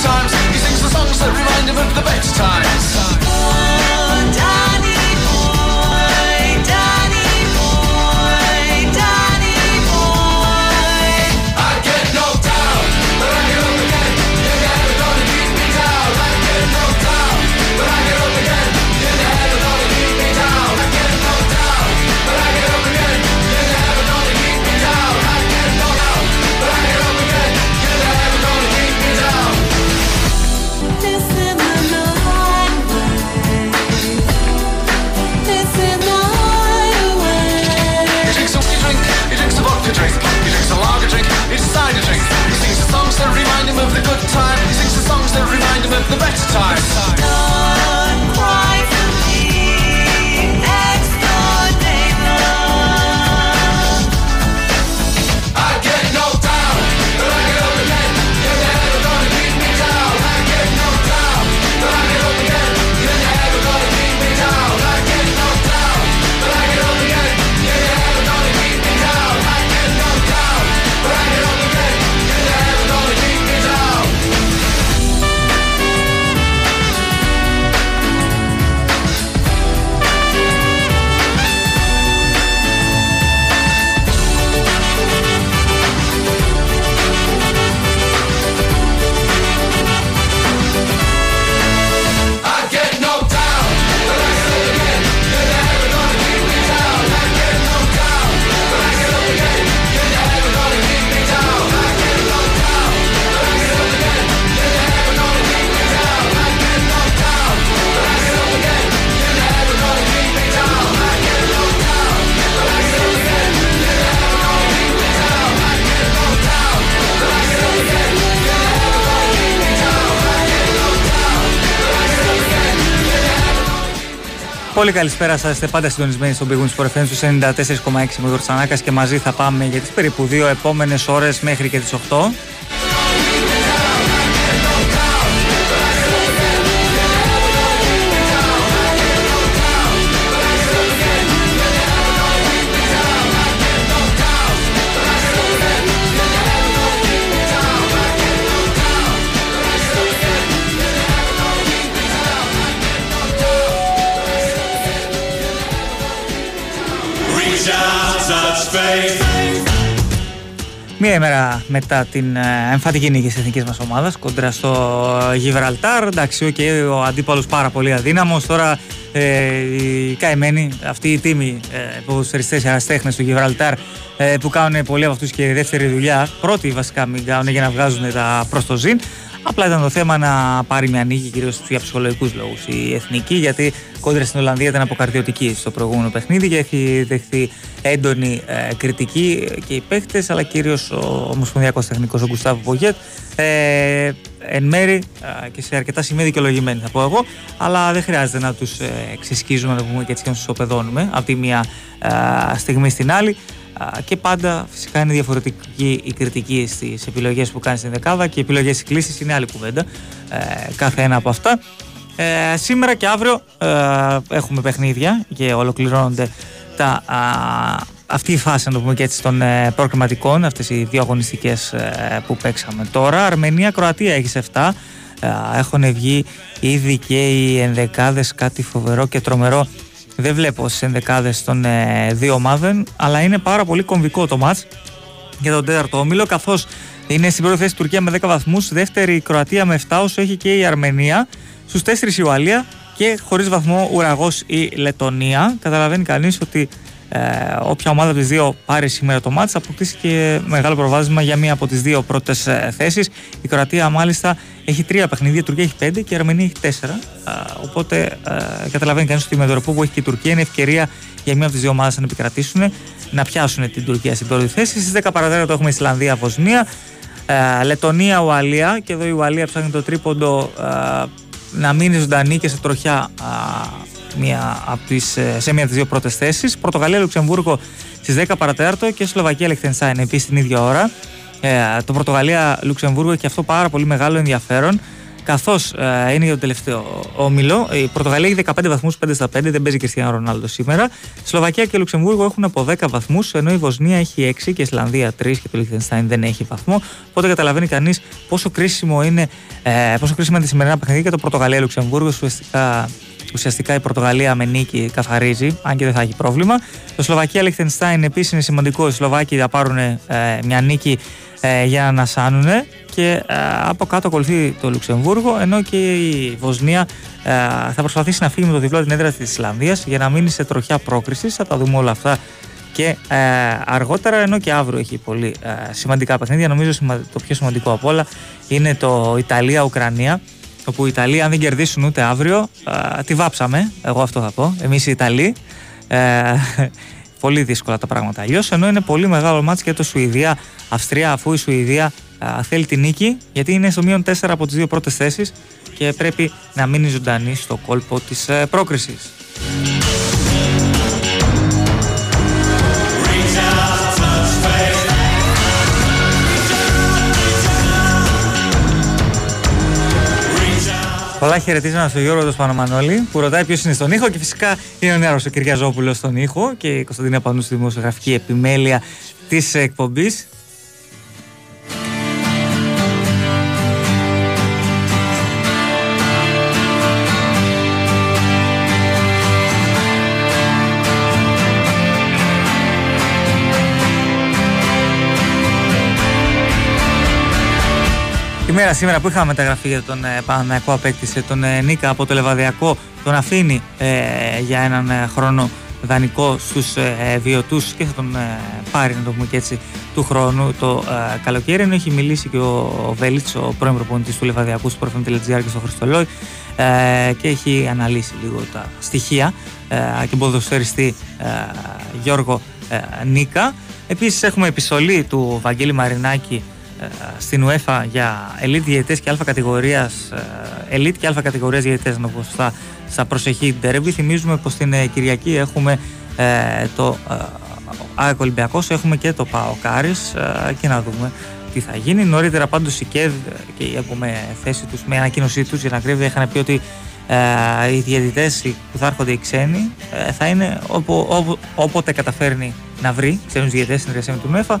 sometimes he sings the songs that remind him of the better times. He sings the songs that remind him of the better times. Πολύ καλησπέρα σας. Είστε πάντα συντονισμένοι στον Big Wings FM στους 94,6 με Τσανάκα και μαζί θα πάμε για τις περίπου δύο επόμενες ώρες μέχρι και τις 8. Μία ημέρα μετά την ε, εμφαντική νίκη της εθνικής μας ομάδας κοντρα στο Γιβραλτάρ. Εντάξει, okay, ο αντίπαλος πάρα πολύ αδύναμος. Τώρα ε, οι καημένοι, αυτοί οι τίμοι ε, ποδοσφαιριστέ αεραστέχνε του Γιβραλτάρ ε, που κάνουν πολλοί από αυτούς και δεύτερη δουλειά, πρώτοι βασικά μην κάνουν για να βγάζουν τα προς το ζήν. Απλά ήταν το θέμα να πάρει μια νίκη κυρίως για ψυχολογικούς λόγους η εθνική, γιατί κόντρα στην Ολλανδία ήταν αποκαρδιωτική στο προηγούμενο παιχνίδι και έχει δεχθεί έντονη ε, κριτική και οι παίχτε, αλλά κυρίως ο Ομοσπονδιακός Τεχνικός ο Γκουστάβο Πογέτ. Ε, εν μέρη ε, και σε αρκετά σημεία δικαιολογημένοι, θα πω εγώ, αλλά δεν χρειάζεται να τους ε, ξεσκίζουμε, να το πούμε και έτσι και να τους οπεδώνουμε από τη μία ε, στιγμή στην άλλη και πάντα φυσικά είναι διαφορετική η κριτική στις επιλογές που κάνεις στην δεκάδα και οι επιλογές της κλίσης είναι άλλη κουβέντα. Ε, κάθε ένα από αυτά. Ε, σήμερα και αύριο ε, έχουμε παιχνίδια και ολοκληρώνονται τα, α, αυτή η φάση να το πούμε και έτσι των ε, προκριματικών, αυτές οι δύο αγωνιστικές ε, που παίξαμε τώρα. Αρμενία-Κροατία έχει 7. Έχουν βγει ήδη και οι ενδεκάδες κάτι φοβερό και τρομερό δεν βλέπω στις ενδεκάδες των ε, δύο ομάδων, αλλά είναι πάρα πολύ κομβικό το μάτς για τον τέταρτο όμιλο, καθώς είναι στην πρώτη θέση η Τουρκία με 10 βαθμούς, δεύτερη η Κροατία με 7, όσο έχει και η Αρμενία, στους 4 η Ουαλία και χωρίς βαθμό ουραγός η Λετωνία. Καταλαβαίνει κανείς ότι ε, όποια ομάδα από τις δύο πάρει σήμερα το μάτς θα αποκτήσει και μεγάλο προβάδισμα για μία από τις δύο πρώτες ε, θέσεις. Η Κροατία μάλιστα έχει τρία παιχνίδια, η Τουρκία έχει πέντε και η Αρμενία έχει τέσσερα. Ε, οπότε ε, καταλαβαίνει κανείς ότι με το ρεπό που έχει και η Τουρκία είναι ευκαιρία για μία από τις δύο ομάδες να επικρατήσουν, να πιάσουν την Τουρκία στην πρώτη θέση. Στις 10 παρατέταρτο έχουμε Ισλανδία, Βοσνία, ε, Λετωνία, Ουαλία και εδώ η Ουαλία ψάχνει το τρίποντο ε, να μείνει ζωντανή και σε τροχιά μία από τις, ε, σε μία από τις δύο πρώτες θέσεις. Πορτογαλία, Λουξεμβούργο στις 10 παρατέταρτο και Σλοβακία, Λεχτενσάιν επίσης την ίδια ώρα. Ε, το Πορτογαλία, Λουξεμβούργο έχει αυτό πάρα πολύ μεγάλο ενδιαφέρον. Καθώς ε, είναι για το τελευταίο όμιλο, η Πορτογαλία έχει 15 βαθμούς, 5 στα 5, δεν παίζει Κριστιανό Ρονάλντο σήμερα. Σλοβακία και Λουξεμβούργο έχουν από 10 βαθμούς, ενώ η Βοσνία έχει 6 και η Ισλανδία 3 και το Λιχτενστάιν δεν έχει βαθμό. Οπότε καταλαβαίνει κανείς πόσο κρίσιμο είναι, ε, πόσο κρίσιμα είναι τη σημερινά παιχνίδια και το Πορτογαλία-Λουξεμβούργο. Ουσιαστικά, ουσιαστικά η Πορτογαλία με νίκη καθαρίζει, αν και δεν θα έχει πρόβλημα. Το Σλοβακία-Λιχτενστάιν επίσης είναι σημαντικό. Οι Σλοβάκοι θα πάρουν ε, μια νίκη ε, για να ανασάνουν και ε, από κάτω ακολουθεί το Λουξεμβούργο ενώ και η Βοσνία ε, θα προσπαθήσει να φύγει με το διπλό την έδρα της Ισλανδίας για να μείνει σε τροχιά πρόκρισης. Θα τα δούμε όλα αυτά και ε, αργότερα ενώ και αύριο έχει πολύ σημαντικά παιχνίδια. Νομίζω το πιο σημαντικό από όλα είναι το Ιταλία-Ουκρανία όπου οι Ιταλοί αν δεν κερδίσουν ούτε αύριο τη βάψαμε. Εγώ αυτό θα πω. Εμείς οι Ιταλοί. Πολύ δύσκολα τα πράγματα αλλιώς. Ενώ είναι πολύ μεγάλο μάτσο και το Σουηδία-Αυστρία, αφού η Σουηδία α, θέλει τη νίκη, γιατί είναι στο μείον 4 από τις δύο πρώτες θέσεις και πρέπει να μείνει ζωντανή στο κόλπο της ε, πρόκρισης. Πολλά χαιρετίζουμε στο Γιώργο του Σπανομανόλη που ρωτάει ποιος είναι στον ήχο και φυσικά είναι ο νέο ο Κυριαζόπουλος στον ήχο και η Κωνσταντίνα Πανού στη δημοσιογραφική επιμέλεια της εκπομπής. Η μέρα σήμερα που είχαμε μεταγραφεί για τον ε, Παναναϊκό απέκτησε τον ε, Νίκα από το Λεβαδιακό, τον αφήνει ε, για έναν ε, χρόνο δανεικό στους ε, βιωτούς και θα τον ε, πάρει να το πούμε και έτσι του χρόνου το ε, καλοκαίρι ενώ έχει μιλήσει και ο, ο Βέλιτς, ο πρώην προπονητής του Λεβαδιακού στο Προφανή.gr και στο Χριστολόι ε, και έχει αναλύσει λίγο τα στοιχεία ε, και ποδοσφαιριστή ε, Γιώργο Νίκα. Επίσης έχουμε επιστολή του Βαγγέλη Μαρινάκη ε, στην UEFA για elite διαιτητές και αλφα κατηγορίας ε, elite και αλφα κατηγορίας διαιτητές να πω στα, στα προσεχή ντερμπι θυμίζουμε πως την ε, Κυριακή έχουμε το ΑΕΚ Ολυμπιακός έχουμε και το ΠΑΟ Κάρις και να δούμε τι θα γίνει. Νωρίτερα πάντως η ΚΕΔ και έχουμε θέση τους με ανακοίνωσή τους για να κρύβει είχαν πει ότι οι διαιτητές που θα έρχονται οι ξένοι θα είναι όποτε καταφέρνει να βρει ξένους διαιτητές στην εργασία με του ΝΕΦΑ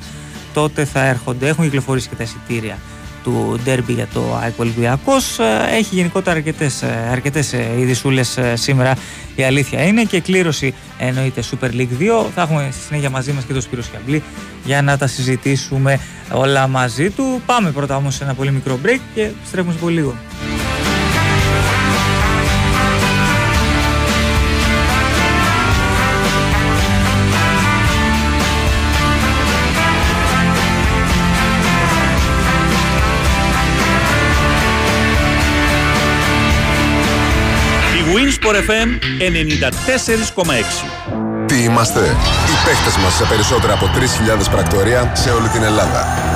τότε θα έρχονται. Έχουν κυκλοφορήσει και τα εισιτήρια του ντέρμπι για το ΑΕΚ Ολυμπιακός. Ε, έχει γενικότερα αρκετές, ε, αρκετές ε, ειδισούλες σήμερα η αλήθεια είναι και κλήρωση εννοείται Super League 2. Θα έχουμε στη συνέχεια μαζί μας και τον Σπύρο Σκιαμπλή για να τα συζητήσουμε όλα μαζί του. Πάμε πρώτα όμως σε ένα πολύ μικρό break και στρέφουμε σε πολύ λίγο. Winsport FM 94,6. Τι είμαστε, οι παίχτες μας σε περισσότερα από 3.000 πρακτορία σε όλη την Ελλάδα.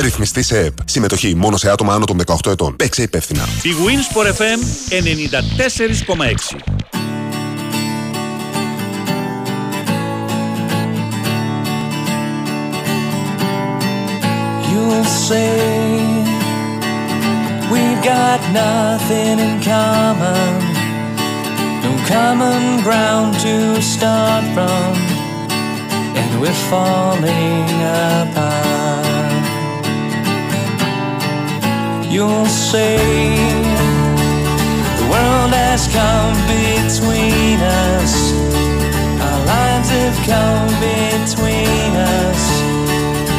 Ρυθμιστή σε ΕΠ. Συμμετοχή μόνο σε άτομα άνω των 18 ετών. Παίξε υπεύθυνα. Η Winsport FM 94,6. You'll say we've got nothing in common, no common ground to start from, and we're falling apart. You'll say the world has come between us, our lives have come between us.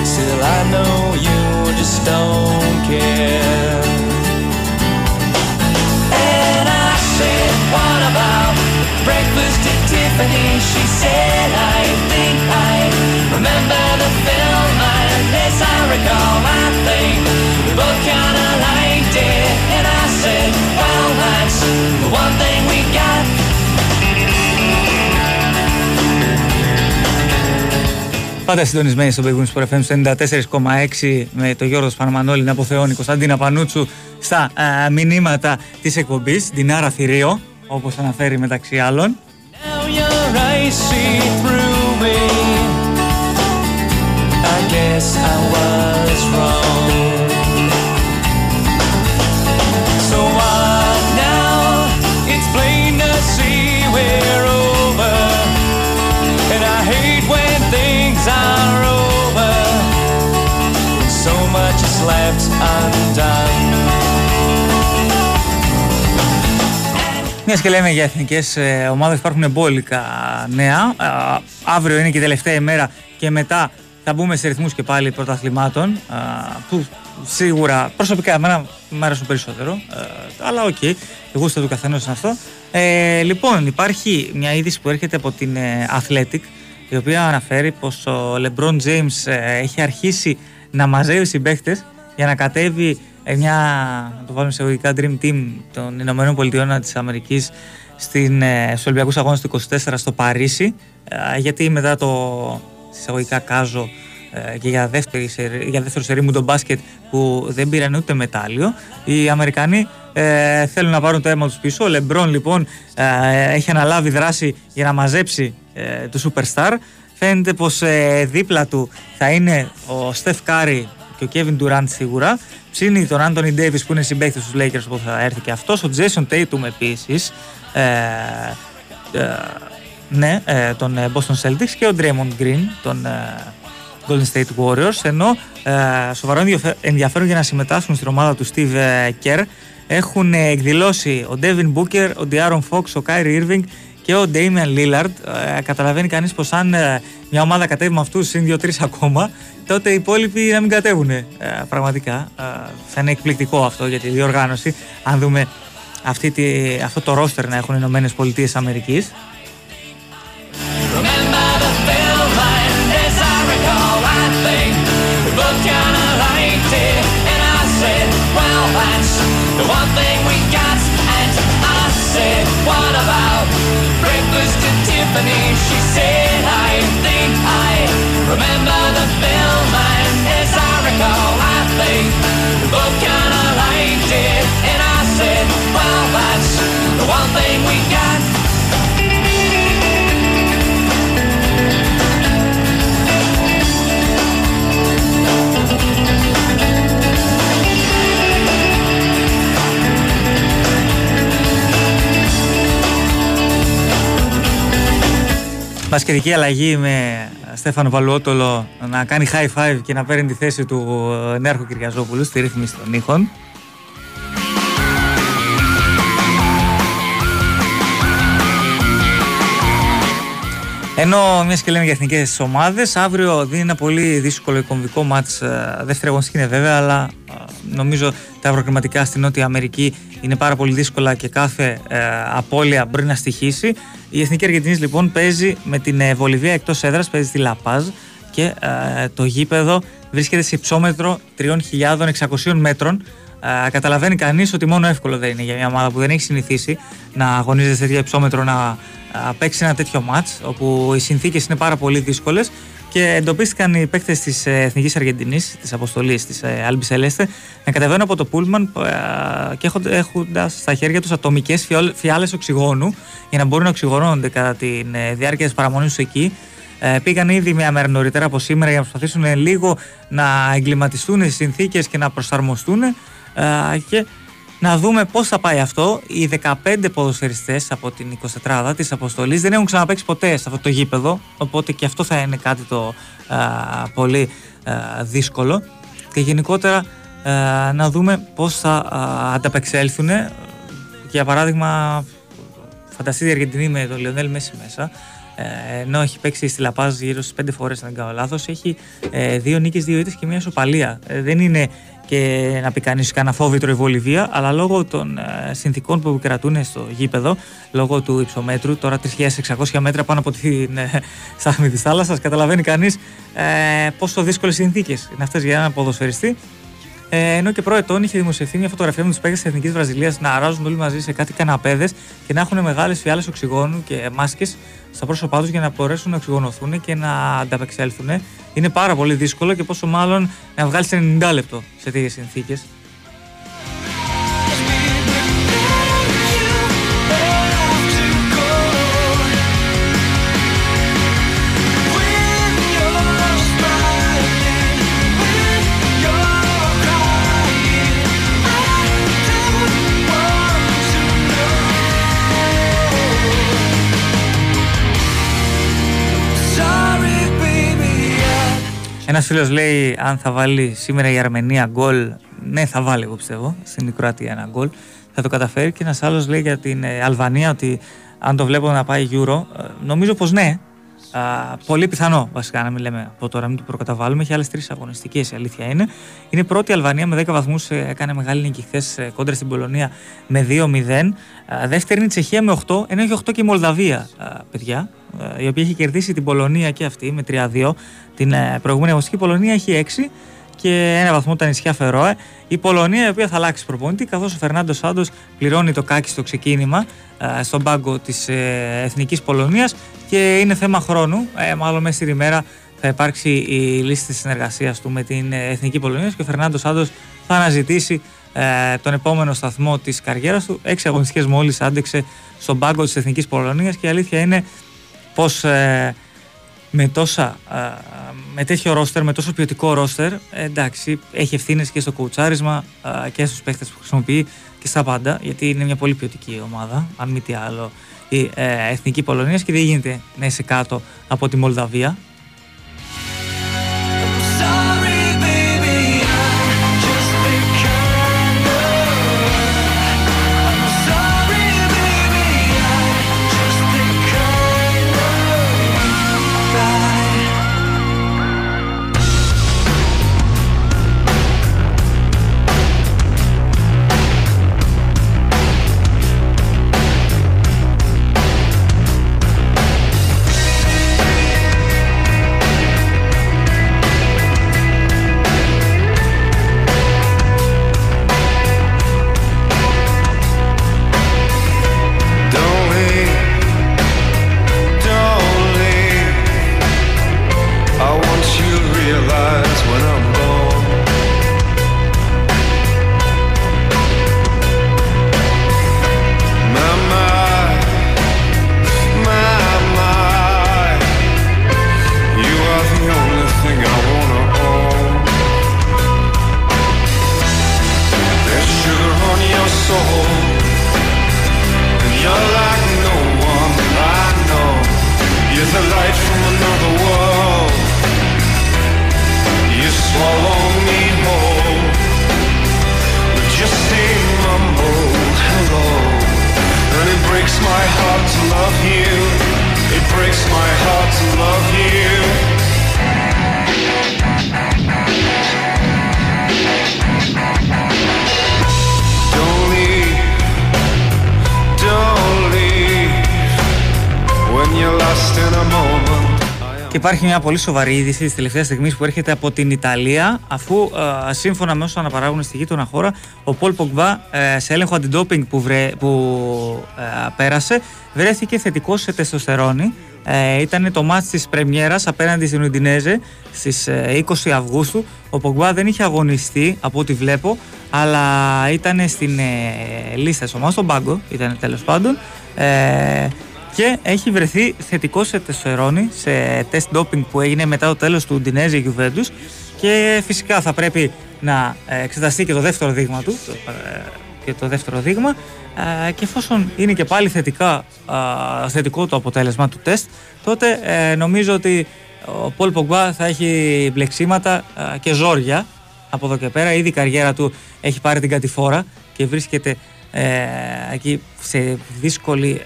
Still, I know you just don't care. And I said, What about breakfast at Tiffany? She said, I think I remember the film. And as I recall, I think both kinda liked it. And I said, Well, that's the one thing we got. Πάντα συντονισμένοι στο Big Wings FM στο 94,6 με τον Γιώργος Σπαναμανόλη να αποθεώνει Κωνσταντίνα Πανούτσου στα α, μηνύματα της εκπομπής, την Άρα Θηρίο, όπως αναφέρει μεταξύ άλλων. Now your eyes see through me. I guess I was wrong. Μιας και λέμε για εθνικές ομάδες, υπάρχουν μπόλικα νέα. Α, αύριο είναι και η τελευταία ημέρα και μετά θα μπούμε σε ρυθμούς και πάλι πρωταθλημάτων. α, Που σίγουρα προσωπικά εμένα μου αρέσουν περισσότερο. ε, Αλλά οκ, η γούστα του καθενός είναι αυτό. Ε, λοιπόν, υπάρχει μια είδηση που έρχεται από την ε, Athletic η οποία αναφέρει πως ο LeBron James ε, έχει αρχίσει να μαζεύει συμπαίχτες για να κατέβει ε, μια, να το βάλουμε σε εισαγωγικά Dream Team των Ηνωμένων Πολιτειών της Αμερικής στην, ε, στους Ολυμπιακούς Αγώνες του 24 στο Παρίσι. Ε, γιατί μετά το εισαγωγικά κάζο ε, και για, δεύτερη, σερί- για δεύτερο σερί Μουντομπάσκετ που δεν πήραν ούτε μετάλλιο οι Αμερικανοί ε, θέλουν να πάρουν το αίμα τους πίσω. Ο Λεμπρόν λοιπόν ε, έχει αναλάβει δράση για να μαζέψει ε, τους superstar. Φαίνεται πως ε, δίπλα του θα είναι ο Steph Curry και ο Kevin Durant σίγουρα ψήνει τον Anthony Davis που είναι συμπαίκτης στους Lakers που θα έρθει και αυτός ο Jason Tatum επίσης ε, ε, ναι, ε, των ε, Boston Celtics και ο Draymond Green των ε, Golden State Warriors ενώ ε, σοβαρό ενδιαφε- ενδιαφέρον για να συμμετάσχουν στην ομάδα του Steve ε, Kerr έχουν ε, εκδηλώσει ο Devin Booker, ο De'Aaron Fox, ο Kyrie Irving και ο Damian Lillard. Ε, καταλαβαίνει κανείς πως αν ε, μια ομάδα κατέβει με αυτούς συν δύο-τρεις ακόμα τότε οι υπόλοιποι να μην κατέβουν ε, πραγματικά. Ε, θα είναι εκπληκτικό αυτό για τη διοργάνωση αν δούμε αυτή τη, αυτό το ρόστερ να έχουν οι Ηνωμένες Πολιτείες Αμερικής. She said, I think I remember Μπασκετική αλλαγή με Στέφανο Βαλουότολο να κάνει high five και να παίρνει τη θέση του ε, Νέαρχου Κυριαζόπουλου στη ρύθμιση των ήχων. Ενώ μιας και λέμε για εθνικές ομάδες, αύριο δίνει ένα πολύ δύσκολο κομβικό μάτς. Δεύτερη αγωνιστική είναι βέβαια, αλλά ε, νομίζω τα ευρωκριματικά στην Νότια Αμερική είναι πάρα πολύ δύσκολα και κάθε ε, απώλεια μπορεί να στοιχήσει. Η Εθνική Αργεντινής λοιπόν παίζει με την ε, Βολιβία εκτός έδρας, παίζει στη Λαπάζ και ε, το γήπεδο βρίσκεται σε υψόμετρο 3.600 μέτρων. Ε, καταλαβαίνει κανείς ότι μόνο εύκολο δεν είναι για μια ομάδα που δεν έχει συνηθίσει να αγωνίζεται σε τέτοιο υψόμετρο να α, παίξει ένα τέτοιο μάτς όπου οι συνθήκες είναι πάρα πολύ δύσκολες και εντοπίστηκαν οι παίκτες της ε, Εθνικής Αργεντινής, της αποστολής της ε, Άλμπης Σελέστε να κατεβαίνουν από το Πούλμαν ε, και έχοντα- έχοντας στα χέρια τους ατομικές φιόλ- φιάλες οξυγόνου για να μπορούν να οξυγονώνονται κατά τη διάρκεια της παραμονής τους εκεί. Ε, πήγαν ήδη μια μέρα νωρίτερα από σήμερα για να προσπαθήσουν λίγο να εγκληματιστούν στις συνθήκες και να προσαρμοστούν ε, και να δούμε πώς θα πάει αυτό. Οι 15 ποδοσφαιριστές από την 24 της αποστολής δεν έχουν ξαναπαίξει ποτέ σε αυτό το γήπεδο, οπότε και αυτό θα είναι κάτι το α, πολύ α, δύσκολο. Και γενικότερα α, να δούμε πώς θα α, ανταπεξέλθουν. Για παράδειγμα, φανταστείτε η Αργεντινή με τον Λιονέλ Μέση μέσα. Ε, ενώ έχει παίξει στη Λαπάζ γύρω στις 5 φορές, αν δεν κάνω λάθος, έχει ε, δύο νίκες, δύο ήττες και μια ισοπαλία. Ε, δεν είναι και να πει κανείς κανένα φόβητρο η Βολιβία, αλλά λόγω των ε, συνθήκων που κρατούν στο γήπεδο, λόγω του υψομέτρου, τώρα 3.600 μέτρα πάνω από την ε, στάθμη της θάλασσας, καταλαβαίνει κανείς ε, πόσο δύσκολες συνθήκες είναι αυτές για έναν ποδοσφαιριστή. Ε, ενώ και προετών είχε δημοσιευθεί μια φωτογραφία με τους παίκτες της Εθνικής Βραζιλίας να αράζουν όλοι μαζί σε κάτι καναπέδες και να έχουν μεγάλες φιάλες οξυγόνου και μάσκες στα πρόσωπά τους για να μπορέσουν να οξυγονωθούν και να ανταπεξέλθουν. Είναι πάρα πολύ δύσκολο και πόσο μάλλον να βγάλεις 90 λεπτό σε τέτοιες συνθήκες. Ένας φίλος λέει: Αν θα βάλει σήμερα η Αρμενία γκολ, ναι, θα βάλει, εγώ πιστεύω, στην Κροατία ένα γκολ. Θα το καταφέρει. Και ένας άλλος λέει για την ε, Αλβανία ότι αν το βλέπω να πάει Euro, ε, νομίζω πως ναι. Α, πολύ πιθανό βασικά να μην λέμε από τώρα, μην το προκαταβάλουμε. Έχει άλλες τρεις αγωνιστικές, η αλήθεια είναι. Είναι πρώτη η Αλβανία με 10 βαθμούς, ε, έκανε μεγάλη νίκη χθες κόντρα στην Πολωνία με 2-0. Δεύτερη είναι η Τσεχία με 8, ενώ έχει 8 και η Μολδαβία, παιδιά, η οποία έχει κερδίσει την Πολωνία και αυτή με 3-2. Την ε, προηγούμενη αγωνιστική Πολωνία έχει 6 και ένα βαθμό τα νησιά Φερόε. Η Πολωνία η οποία θα αλλάξει προπονητή καθώς ο Φερνάντος Σάντος πληρώνει το κάκι στο ξεκίνημα ε, στον πάγκο της ε, Εθνικής Πολωνίας και είναι θέμα χρόνου. Μάλλον μέσα στην ημέρα θα υπάρξει η λίστη της συνεργασίας του με την Εθνική Πολωνία και ο Φερνάντος Σάντος θα αναζητήσει τον επόμενο σταθμό της καριέρας του. Έξι αγωνιστικές μόλις άντεξε στον πάγκο της Εθνικής Πολωνίας και η αλήθεια είναι πως με, τόσα, με τέτοιο ρόστερ, με τόσο ποιοτικό ρόστερ, εντάξει, έχει ευθύνες και στο κουτσάρισμα και στους παίχτες που χρησιμοποιεί και στα πάντα, γιατί είναι μια πολύ ποιοτική ομάδα, αν μη τι άλλο, η ε, Εθνική Πολωνίας και δεν γίνεται να είσαι κάτω από τη Μολδαβία, υπάρχει μια πολύ σοβαρή είδηση της τελευταίας στιγμής που έρχεται από την Ιταλία, αφού ε, σύμφωνα με όσα αναπαράγουν στη γείτονα χώρα, ο Πολ Πογκβά ε, σε έλεγχο αντιντόπινγκ που, που ε, πέρασε βρέθηκε θετικός σε τεστοστερόνη. Ε, ήταν το μάτς της πρεμιέρας απέναντι στην Ουντινέζε στις 20 Αυγούστου. Ο Πογκβά δεν είχε αγωνιστεί από ό,τι βλέπω, αλλά ήταν στην λίστα της ομάδας, στον πάγκο ήταν τέλος πάντων και έχει βρεθεί θετικό σε τεσσερόνι σε τεστ ντόπινγκ που έγινε μετά το τέλος του Ντινέζη Γιουβέντους. Και φυσικά θα πρέπει να εξεταστεί και το δεύτερο δείγμα του το, ε, και το δεύτερο δείγμα. Ε, και εφόσον είναι και πάλι θετικά, θετικό το αποτέλεσμα του τεστ τότε ε, νομίζω ότι ο Πολ Πογκβά θα έχει μπλεξίματα και ζόρια από εδώ και πέρα. Ήδη η καριέρα του έχει πάρει την κατηφόρα και βρίσκεται εκεί σε δύσκολη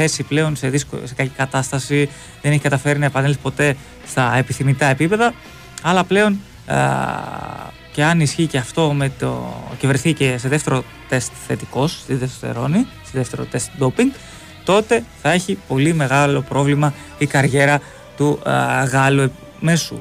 θέση πλέον σε, δύσκολη, σε κακή κατάσταση, δεν έχει καταφέρει να επανέλθει ποτέ στα επιθυμητά επίπεδα. Αλλά πλέον και αν ισχύει και αυτό με το, και βρεθεί και σε δεύτερο τεστ θετικός στη δευτερόνη, στη δεύτερο τεστ doping, τότε θα έχει πολύ μεγάλο πρόβλημα η καριέρα του α, Γάλλου μέσου.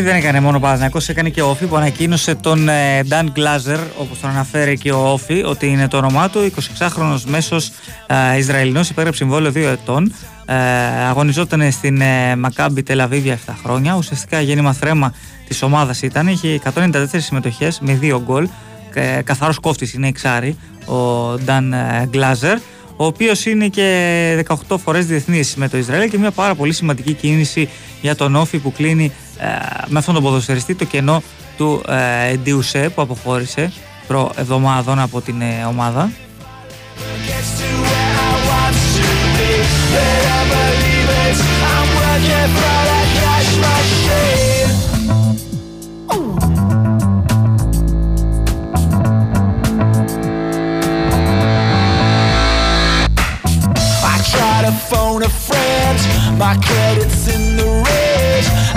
Μεταγραφή δεν έκανε μόνο ο Παναθηναϊκός, έκανε και ο Όφη που ανακοίνωσε τον ε, Dan Glazer, όπως τον αναφέρει και ο Όφη, ότι είναι το όνομά του. 26χρονος μέσος ε, Ισραηλινός, υπέγραψε συμβόλαιο 2 ετών. Ε, αγωνιζόταν στην ε, Μακάμπι Τελαβίβια 7 χρόνια. Ουσιαστικά γέννημα θρέμα της ομάδας ήταν. Είχε 194 συμμετοχές με 2 γκολ. Ε, καθαρός κόφτης είναι εξάρι ο Dan ε, Glazer ο οποίος είναι και 18 φορές διεθνής με το Ισραήλ και μια πάρα πολύ σημαντική κίνηση για τον Όφη που κλείνει ε, ε, με αυτόν τον ποδοσφαιριστή το κενό του ε, που αποχώρησε προ εβδομάδων από την ε, ομάδα.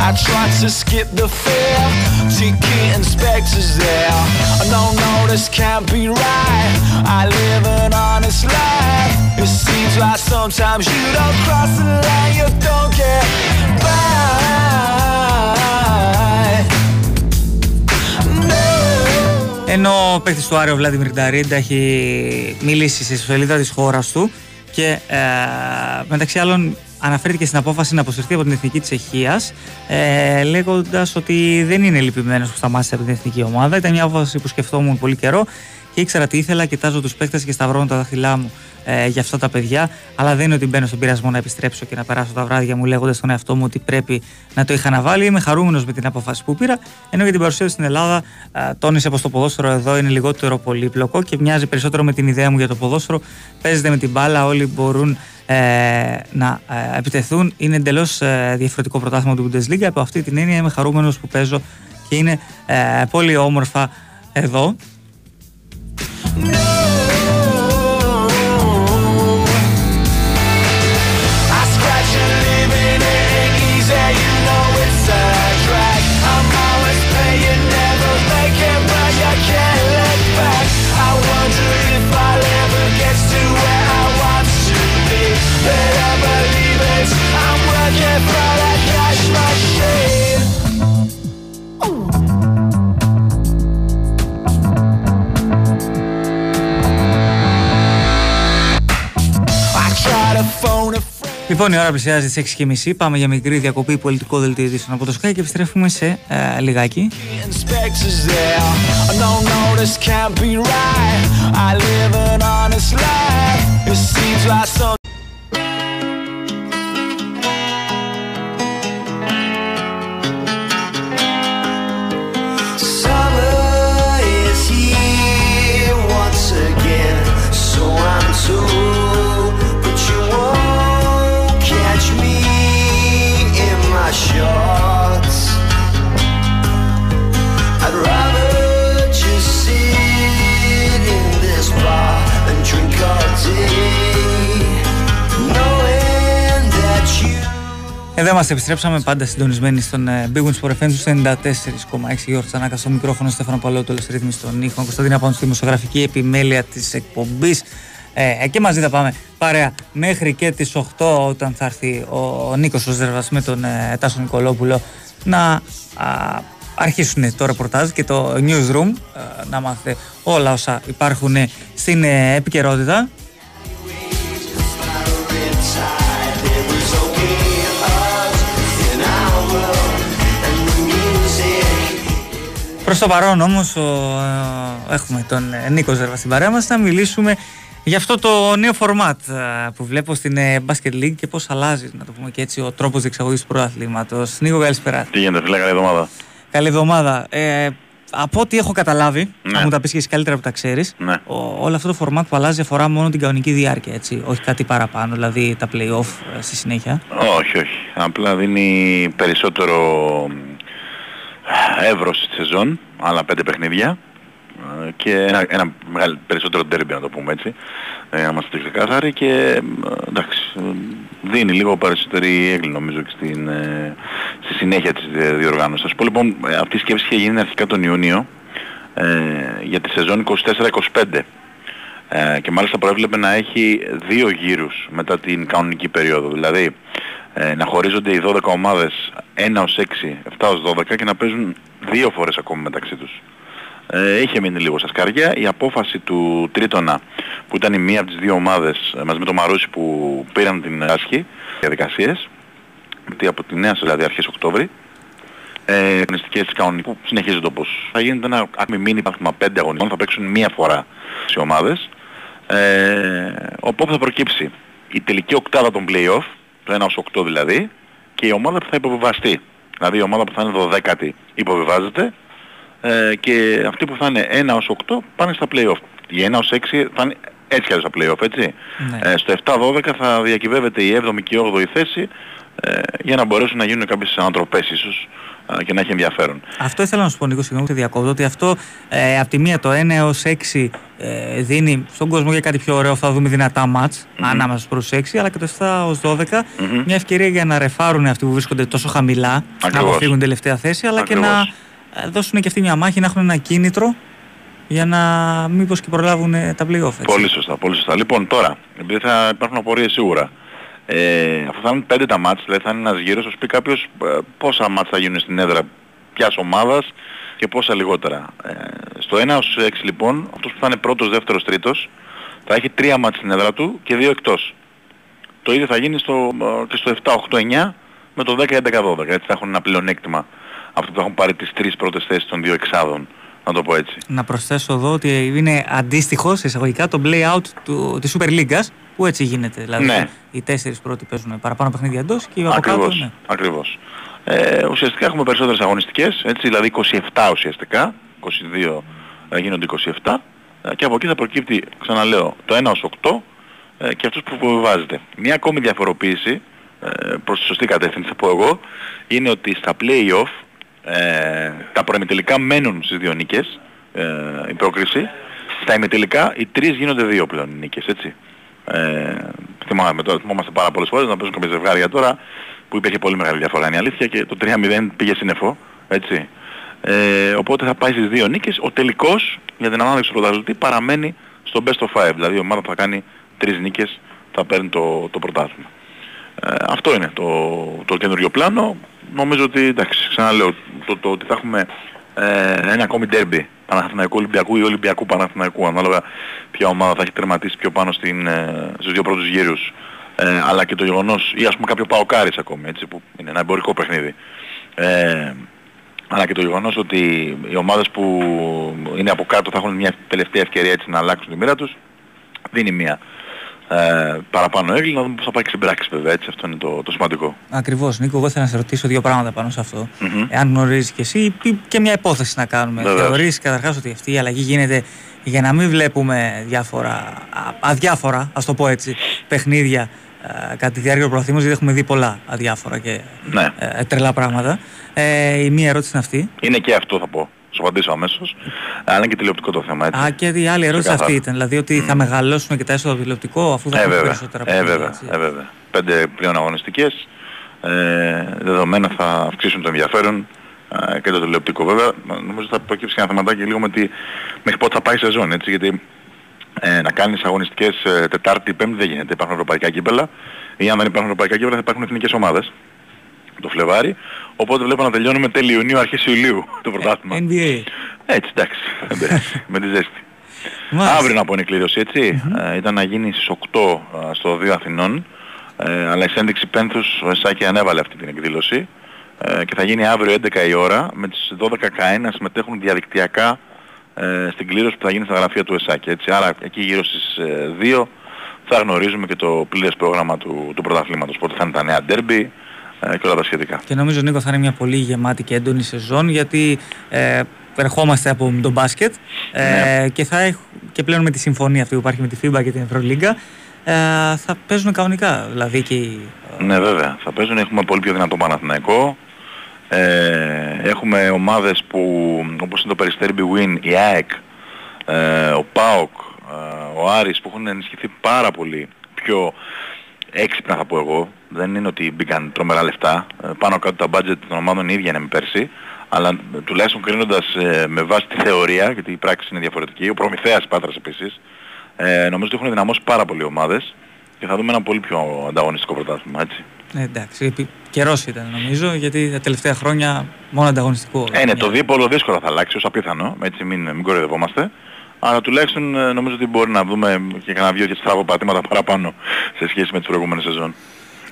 I try to skip the fare, ticket inspectors there. No, no, this can't be right. I live an honest life. It seems like sometimes you don't cross the line, you don't get by. No. Ενώ ο παίκτη του Άριο Βλάντιμιρ Νταρίντα έχει μιλήσει στη σελίδα τη χώρα του και ε, μεταξύ άλλων αναφέρθηκε και στην απόφαση να αποσυρθεί από την εθνική της Αιχία, ε, λέγοντας ότι δεν είναι λυπημένος που σταμάτησε από την εθνική ομάδα. Ήταν μια απόφαση που σκεφτόμουν πολύ καιρό και ήξερα τι ήθελα, κοιτάζω τους παίκτες και σταυρώνω τα δάχτυλά μου ε, για αυτά τα παιδιά. Αλλά δεν είναι ότι μπαίνω στον πειρασμό να επιστρέψω και να περάσω τα βράδια μου λέγοντας στον εαυτό μου ότι πρέπει να το είχα να βάλει. Είμαι χαρούμενος με την απόφαση που πήρα. Ενώ για την παρουσία του στην Ελλάδα ε, τόνισε πως το ποδόσφαιρο εδώ είναι λιγότερο πολύπλοκο και μοιάζει περισσότερο με την ιδέα μου για το ποδόσφαιρο. Παίζεται με την μπάλα, όλοι μπορούν ε, να ε, επιτεθούν. Είναι εντελώς ε, διαφορετικό πρωτάθλημα του Bundesliga. Από αυτή την έννοια είμαι χαρούμενος που παίζω και είναι ε, πολύ όμορφα εδώ. No. Λοιπόν, η ώρα πλησιάζει τις 6.30. Πάμε για μικρή διακοπή πολιτικό δελτίο ειδήσεων από το Sky και επιστρέφουμε σε ε, λιγάκι. Εδώ είμαστε, επιστρέψαμε πάντα συντονισμένοι στον ε, Big Wins Sport FM του 94,6 Γιώργο Τσανάκα στο μικρόφωνο, Στέφανο Παλότολο, στη ρύθμιση των ήχων, Κωνσταντίνα Πόντου στη δημοσιογραφική επιμέλεια της εκπομπής. Ε, και μαζί θα πάμε παρέα μέχρι και τις 8 όταν θα έρθει ο Νίκος Οζέρβας με τον ε, Τάσο Νικολόπουλο να α, αρχίσουν το ρεπορτάζ και το newsroom ε, να μάθετε όλα όσα υπάρχουν στην ε, επικαιρότητα Προς το παρόν όμως ο, ε, έχουμε τον ε, Νίκο Ζερβα στην παρέα μας να μιλήσουμε για αυτό το νέο φορμάτ ε, που βλέπω στην ε, Basket League και πώς αλλάζει να το πούμε και έτσι ο τρόπος διεξαγωγής του πρωταθλήματος. Νίκο καλησπέρα. Τι γίνεται, φίλε, καλή εβδομάδα. Καλή εβδομάδα. Ε, από ό,τι έχω καταλάβει, Ναι. θα μου τα πεις και εσύ καλύτερα που τα ξέρεις, Ναι. ο- όλο αυτό το φορμάτ που αλλάζει αφορά μόνο την κανονική διάρκεια, έτσι, όχι κάτι παραπάνω, δηλαδή τα play-off ε, στη συνέχεια. Όχι, όχι. Απλά δίνει περισσότερο εύρος στη σεζόν, άλλα πέντε παιχνίδια. Ε, και ένα, ένα μεγάλο, περισσότερο ντέρμπι να το πούμε έτσι, ε, να είμαστε ξεκάθαροι και ε, εντάξει, ε, δίνει λίγο περισσότερη έγκλη νομίζω και στην, ε, στη συνέχεια της ε, διοργάνωσης. Θα σου πω λοιπόν, ε, αυτή η σκέψη είχε γίνει αρχικά τον Ιούνιο ε, για τη σεζόν 24-25 ε, και μάλιστα προέβλεπε να έχει δύο γύρους μετά την κανονική περίοδο. Δηλαδή ε, να χωρίζονται οι 12 ομάδες 1 ως 6, 7 ως 12 και να παίζουν δύο φορές ακόμη μεταξύ τους. Ε, είχε μείνει λίγο στα σκαριά. Η απόφαση του Τρίτονα που ήταν η μία από τις δύο ομάδες ε, μαζί με το Μαρούσι που πήραν την άσχη διαδικασίες γιατί από τη νέα δηλαδή αρχές Οκτώβρη ε, αγωνιστικές κανονικού που συνεχίζονται όπως θα γίνεται ένα ακόμη μήνυ πάθημα 5 αγωνιστών θα παίξουν μία φορά σε ομάδες ε, οπότε θα προκύψει η τελική οκτάδα των play-off το 1 ως 8 δηλαδή και η ομάδα που θα υποβιβαστεί δηλαδή η ομάδα που θα είναι 12η υποβιβάζεται ε, και αυτοί που θα είναι 1 ως 8 πάνε στα play-off. Οι 1 ως 6 θα είναι έτσι κι αλλιώς στα play-off έτσι. Ναι. ε, στο 7-12 θα διακυβεύεται η 7η και η 8η θέση ε, για να μπορέσουν να γίνουν κάποιες ανατροπές ίσως. ε, και να έχει ενδιαφέρον. Αυτό ήθελα να σου πω Νίκο, συγγνώμη που σε διακόπτω, ότι αυτό ε, από τη μία το 1 έως 6 ε, δίνει στον κόσμο για κάτι πιο ωραίο, θα δούμε δυνατά μάτς ανάμεσα προς 6, αλλά και το 7 ως 12 Μμμ. μια ευκαιρία για να ρεφάρουν αυτοί που βρίσκονται τόσο χαμηλά, να Ακριβώς. αποφύγουν τελευταία θέση, αλλά και να Ακριβώς. ε, δώσουν και αυτοί μια μάχη, να έχουν ένα κίνητρο για να μήπως και προλάβουν ε, τα play-off. έτσι. Πολύ σωστά, πολύ σωστά. Λοιπόν, τώρα, επειδή θα υπάρχουν απορίες σίγουρα, ε, αφού θα είναι πέντε τα μάτς, δηλαδή θα είναι ένας γύρος, θα σου πει κάποιος ε, πόσα μάτς θα γίνουν στην έδρα ποιας ομάδας και πόσα λιγότερα. Ε, στο 1 ως 6 λοιπόν, αυτός που θα είναι πρώτος, δεύτερος, τρίτος, θα έχει τρία μάτς στην έδρα του και δύο εκτός. Το ίδιο θα γίνει στο, ε, και στο 7, 8, 9 με το 10, 11, 12. Έτσι θα έχουν ένα πλεονέκτημα αυτό που θα έχουν πάρει τις τρεις πρώτες θέσεις των δύο εξάδων, να το πω έτσι. Να προσθέσω εδώ ότι είναι αντίστοιχος σε εισαγωγικά το play-out του, της Super League που έτσι γίνεται. Δηλαδή Ναι. οι τέσσερις πρώτοι παίζουν παραπάνω παιχνίδια εντός και οι από κάτω. Ακριβώς, Ναι. ακριβώς. Ε, ουσιαστικά έχουμε περισσότερες αγωνιστικές, έτσι, δηλαδή 27 ουσιαστικά, 22 ε, γίνονται 27 ε, και από εκεί θα προκύπτει, ξαναλέω, το 1 ως 8 ε, και αυτός που υποβιβάζεται. Μια ακόμη διαφοροποίηση, ε, προς τη σωστή κατεύθυνση θα πω εγώ, είναι ότι στα play-off ε, τα προημιτελικά μένουν στις δύο νίκες, ε, η πρόκριση. Στα ημιτελικά οι τρεις γίνονται δύο πλέον οι νίκες, έτσι. Ε, θυμάμαι, τώρα, θυμόμαστε πάρα πολλές φορές να παίζουν κάποια ζευγάρια τώρα που υπήρχε πολύ μεγάλη διαφορά είναι η αλήθεια και το 3-0 πήγε σύννεφο, έτσι. Ε, οπότε θα πάει στις δύο νίκες. Ο τελικός για την ανάδειξη του πρωταθλητή παραμένει στο best of 5, δηλαδή η ομάδα που θα κάνει τρεις νίκες θα παίρνει το, το πρωτάθλημα. Ε, αυτό είναι το, το καινούριο πλάνο. Νομίζω ότι, εντάξει, ξαναλέω, το, το ότι θα έχουμε ε, ένα ακόμη ντέρμπι Παναθηναϊκού Ολυμπιακού ή Ολυμπιακού Παναθηναϊκού, ανάλογα ποια ομάδα θα έχει τερματίσει πιο πάνω στην, ε, στους δύο πρώτους γύρους. Ε, αλλά και το γεγονός, ή ας πούμε κάποιο Παοκάρις ακόμη, έτσι, που είναι ένα εμπορικό παιχνίδι. Ε, αλλά και το γεγονός ότι οι ομάδες που είναι από κάτω θα έχουν μια τελευταία ευκαιρία έτσι να αλλάξουν τη μοίρα τους, δίνει μια ε, παραπάνω έγκλη, να δούμε πώς θα πάει και στην πράξη βέβαια, έτσι, αυτό είναι το, το σημαντικό. Ακριβώς, Νίκο, εγώ θέλω να σε ρωτήσω δύο πράγματα πάνω σε αυτό. Μμμ. Εάν γνωρίζεις και εσύ ή και μια υπόθεση να κάνουμε. Βεβαίως. Θεωρείς καταρχάς ότι αυτή η αλλαγή γίνεται για να μην βλέπουμε διάφορα, α- αδιάφορα, ας το πω έτσι, παιχνίδια ε, κατά τη διάρκεια του προαθήμου, γιατί έχουμε δει πολλά αδιάφορα και Ναι. ε, τρελά πράγματα. Ε, η μία ερώτηση είναι αυτή. Είναι και αυτό θα πω. Σου απαντήσω αμέσως. Αλλά είναι και τηλεοπτικό το θέμα, έτσι. Α, και η άλλη ερώτηση Ξεκάθαρα. αυτή ήταν. Δηλαδή ότι θα μεγαλώσουμε και τα έσοδα του τηλεοπτικού αφού θα Ε, έχουμε βέβαια. περισσότερα Ε, παιχνίδια, βέβαια. έτσι. Ε, βέβαια. Πέντε πλέον αγωνιστικές. Ε, δεδομένα θα αυξήσουν το ενδιαφέρον ε, και το τηλεοπτικό. Βέβαια, νομίζω θα προκύψει ένα θεματάκι λίγο με τη, μέχρι πότε θα πάει η σεζόν, έτσι, γιατί ε, να κάνεις αγωνιστικές ε, Τετάρτη, Πέμπτη δεν γίνεται. Υπάρχουν ευρωπαϊκά κύπελα ή αν δεν υπάρχουν ευρωπαϊκά κύπελα θα υπάρχουν εθνικές ομάδες το Φλεβάρι. Οπότε βλέπω να τελειώνουμε τέλη Ιουνίου, αρχές Ιουλίου το πρωτάθλημα. NBA. Έτσι, εντάξει. εντάξει, με τη ζέστη. Μάλιστα. Αύριο να πω είναι η κλήρωση, έτσι. Ε, ήταν να γίνει στις 8 ε, στο 2 Αθηνών. Ε, αλλά η σύνδεξη Πένθους ο Εσάκη ανέβαλε αυτή την εκδήλωση. Ε, και θα γίνει αύριο 11 η ώρα με τις 12 ΚΑΕ να συμμετέχουν διαδικτυακά ε, στην κλήρωση που θα γίνει στα γραφεία του Εσάκη. Έτσι. Άρα εκεί γύρω στις ε, 2 θα γνωρίζουμε και το πλήρες πρόγραμμα του, του πρωταθλήματος. Πότε θα είναι τα νέα ντέρμπι ε, και όλα τα σχετικά. Και νομίζω Νίκο θα είναι μια πολύ γεμάτη και έντονη σεζόν γιατί ε, ερχόμαστε από τον μπάσκετ ε, Ναι. και, θα έχ, και πλέον με τη συμφωνία αυτή που υπάρχει με τη FIBA και την Ευρωλίγκα ε, θα παίζουν κανονικά. Δηλαδή και οι, Ναι βέβαια, θα παίζουν, έχουμε πολύ πιο δυνατό Παναθηναϊκό. Ε, έχουμε ομάδες που όπως είναι το Περιστέρι Win, η ΑΕΚ, ε, ο ΠΑΟΚ, ε, ο Άρης που έχουν ενισχυθεί πάρα πολύ πιο έξυπνα θα πω εγώ. Δεν είναι ότι μπήκαν τρομερά λεφτά. Ε, πάνω κάτω τα budget των ομάδων ίδια είναι με πέρσι. Αλλά ε, τουλάχιστον κρίνοντας ε, με βάση τη θεωρία, γιατί η πράξη είναι διαφορετική, ο Προμηθέας Πάτρας επίσης, ε, νομίζω ότι έχουν δυναμώσει πάρα πολλοί ομάδες και θα δούμε ένα πολύ πιο ανταγωνιστικό πρωτάθλημα, έτσι. Ε, εντάξει, επί- καιρός ήταν νομίζω, γιατί τα τελευταία χρόνια μόνο ανταγωνιστικό. Ε, ναι, το δίπολο δύσκολα θα αλλάξει, ως απίθανο, έτσι μην, μην κοροϊδευόμαστε. Αλλά τουλάχιστον ε, νομίζω ότι μπορεί να δούμε και κανένα δυο και στραβοπατήματα παραπάνω σε σχέση με τις προηγούμενες σεζόν.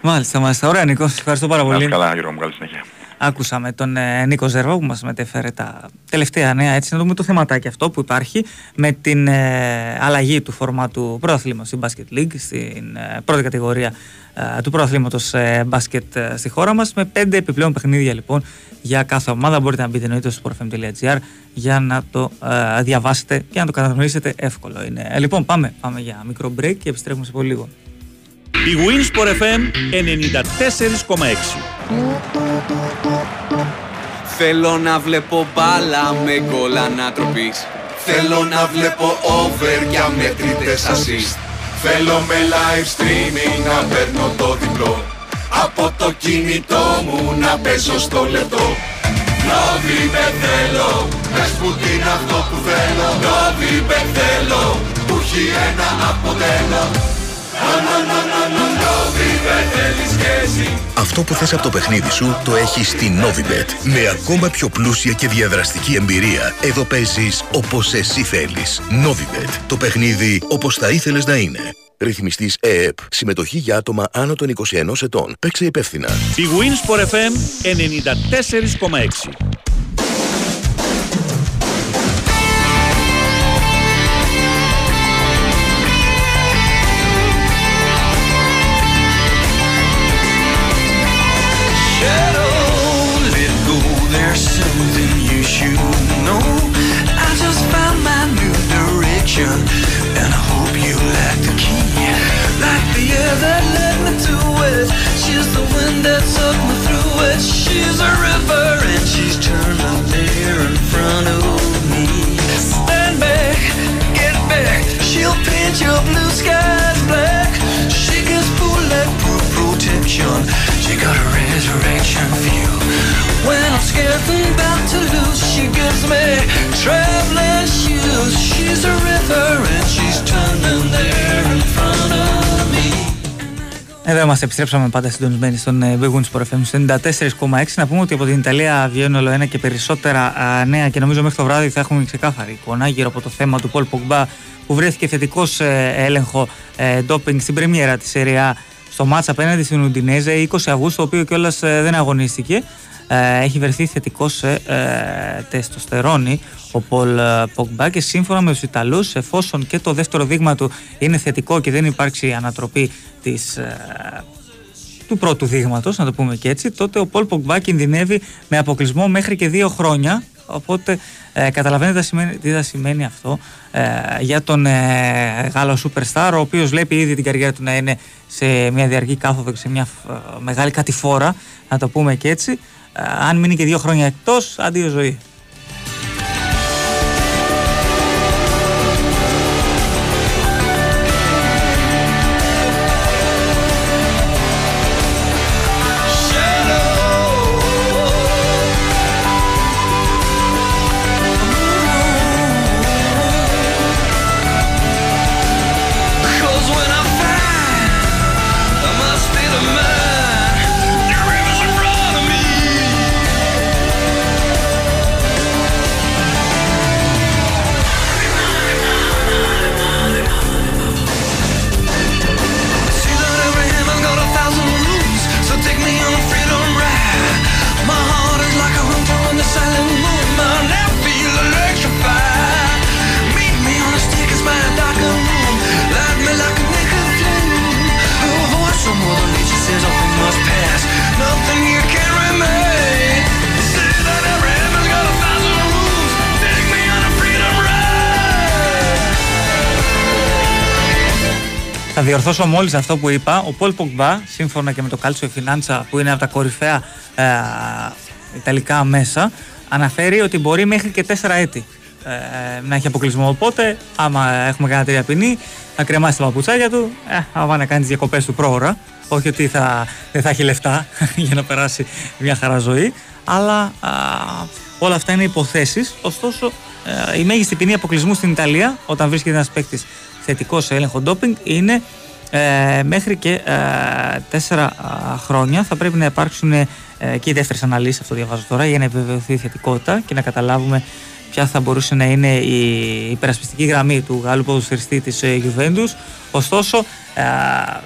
Μάλιστα, μάλιστα. Ωραία, Νίκο. Σε ευχαριστώ πάρα Να πολύ. είσαι καλά, Γιώργο μου, καλή συνέχεια. Άκουσαμε τον ε, Νίκο Ζερβό που μας μετέφερε τα τελευταία νέα έτσι να δούμε το θεματάκι αυτό που υπάρχει με την ε, αλλαγή του φορμάτου πρωταθλήματος στην Basket League στην ε, πρώτη κατηγορία ε, του πρωταθλήματος ε, μπάσκετ ε, στη χώρα μας με πέντε επιπλέον παιχνίδια λοιπόν για κάθε ομάδα μπορείτε να μπείτε εννοείται στο sportfm.gr για να το ε, διαβάσετε και να το κατανοήσετε εύκολο είναι. Ε, λοιπόν πάμε, πάμε για μικρό break και επιστρέφουμε σε πολύ λίγο. Η Winsport FM 94,6 Θέλω να βλέπω μπάλα με γκολ ανατροπής. Θέλω να βλέπω over για μετρητές assist. Θέλω με live streaming να παίρνω το διπλό. Από το κινητό μου να παίζω στο λεπτό. Νόβιμπετ θέλω, πες που είναι αυτό που θέλω. Νόβιμπετ θέλω, που έχει ένα αποτέλο Νόβιμπετ θέλεις και εσύ Αυτό που θες από το παιχνίδι σου το έχεις στη Novibet. Με ακόμα πιο πλούσια και διαδραστική εμπειρία. Εδώ παίζεις όπως εσύ θέλεις. Novibet. Το παιχνίδι όπως θα ήθελες να είναι. Ρυθμιστής ΕΕΠ. Συμμετοχή για άτομα άνω των 21 ετών. Παίξε υπεύθυνα. Η Winsport FM 94,6 there's something you should know. I just found my new direction, and I hope you like the key. Like the air that led me to it, she's the wind that sucked me through it. She's a river, and she's turning there in front of me. Stand back, get back, she'll paint your blue skies black. She gets bulletproof protection. She got a resurrection view. When I'm scared and about to lose, she gives me traveling shoes. She's a river and she's turning there in front of me. Εδώ είμαστε, επιστρέψαμε πάντα συντονισμένοι στον ε, Big Wins Sport FM στο 94,6. Να πούμε ότι από την Ιταλία βγαίνουν όλο ένα και περισσότερα α, νέα και νομίζω μέχρι το βράδυ θα έχουμε ξεκάθαρη εικόνα γύρω από το θέμα του Πολ Πογμπά που βρέθηκε θετικός έλεγχο ε, ντόπινγκ στην πρεμιέρα της ΣΕΡΙΑ στο μάτς απέναντι στην Ουντινέζε 20 Αυγούστου, το οποίο κιόλας δεν αγωνίστηκε. Ε, έχει βρεθεί θετικό σε ε, τεστοστερόνη ο Πολ ε, Πογμπά και σύμφωνα με τους Ιταλούς εφόσον και το δεύτερο δείγμα του είναι θετικό και δεν υπάρξει ανατροπή της, ε, του πρώτου δείγματος, να το πούμε και έτσι, τότε ο Πολ Πογμπά κινδυνεύει με αποκλεισμό μέχρι και δύο χρόνια. Οπότε ε, καταλαβαίνετε τι θα σημαίνει, τι θα σημαίνει αυτό ε, για τον ε, Γάλλο Superstar, ο οποίος βλέπει ήδη την καριέρα του να είναι σε μια διαρκή κάθοδο και σε μια ε, μεγάλη κατηφόρα, να το πούμε και έτσι. Ε, αν μείνει και δύο χρόνια εκτός, αντίο ζωή. Διορθώσω μόλις αυτό που είπα. Ο Πολ Πογμπά, σύμφωνα και με το Calcio Finanza, που είναι από τα κορυφαία ε, Ιταλικά μέσα, αναφέρει ότι μπορεί μέχρι και τέσσερα έτη ε, να έχει αποκλεισμό. Οπότε, άμα έχουμε κανένα τρία ποινή, να κρεμάσει τα παπουτσάκια του, ε, άμα να κάνει τις διακοπές του πρόωρα. Όχι ότι θα, δεν θα έχει λεφτά για να περάσει μια χαρά ζωή, αλλά α, όλα αυτά είναι υποθέσεις. Ωστόσο, ε, η μέγιστη ποινή αποκλεισμού στην Ιταλία, όταν βρίσκεται ένας παίκτης θετικό σε έλεγχο ντόπινγκ, είναι ε, μέχρι και ε, τέσσερα α, χρόνια. Θα πρέπει να υπάρξουν ε, και οι δεύτερες αναλύσεις, αυτό διαβάζω τώρα, για να επιβεβαιωθεί η θετικότητα και να καταλάβουμε ποια θα μπορούσε να είναι η υπερασπιστική γραμμή του Γάλλου ποδοσφαιριστή της ε, Juventus. Ωστόσο, ε,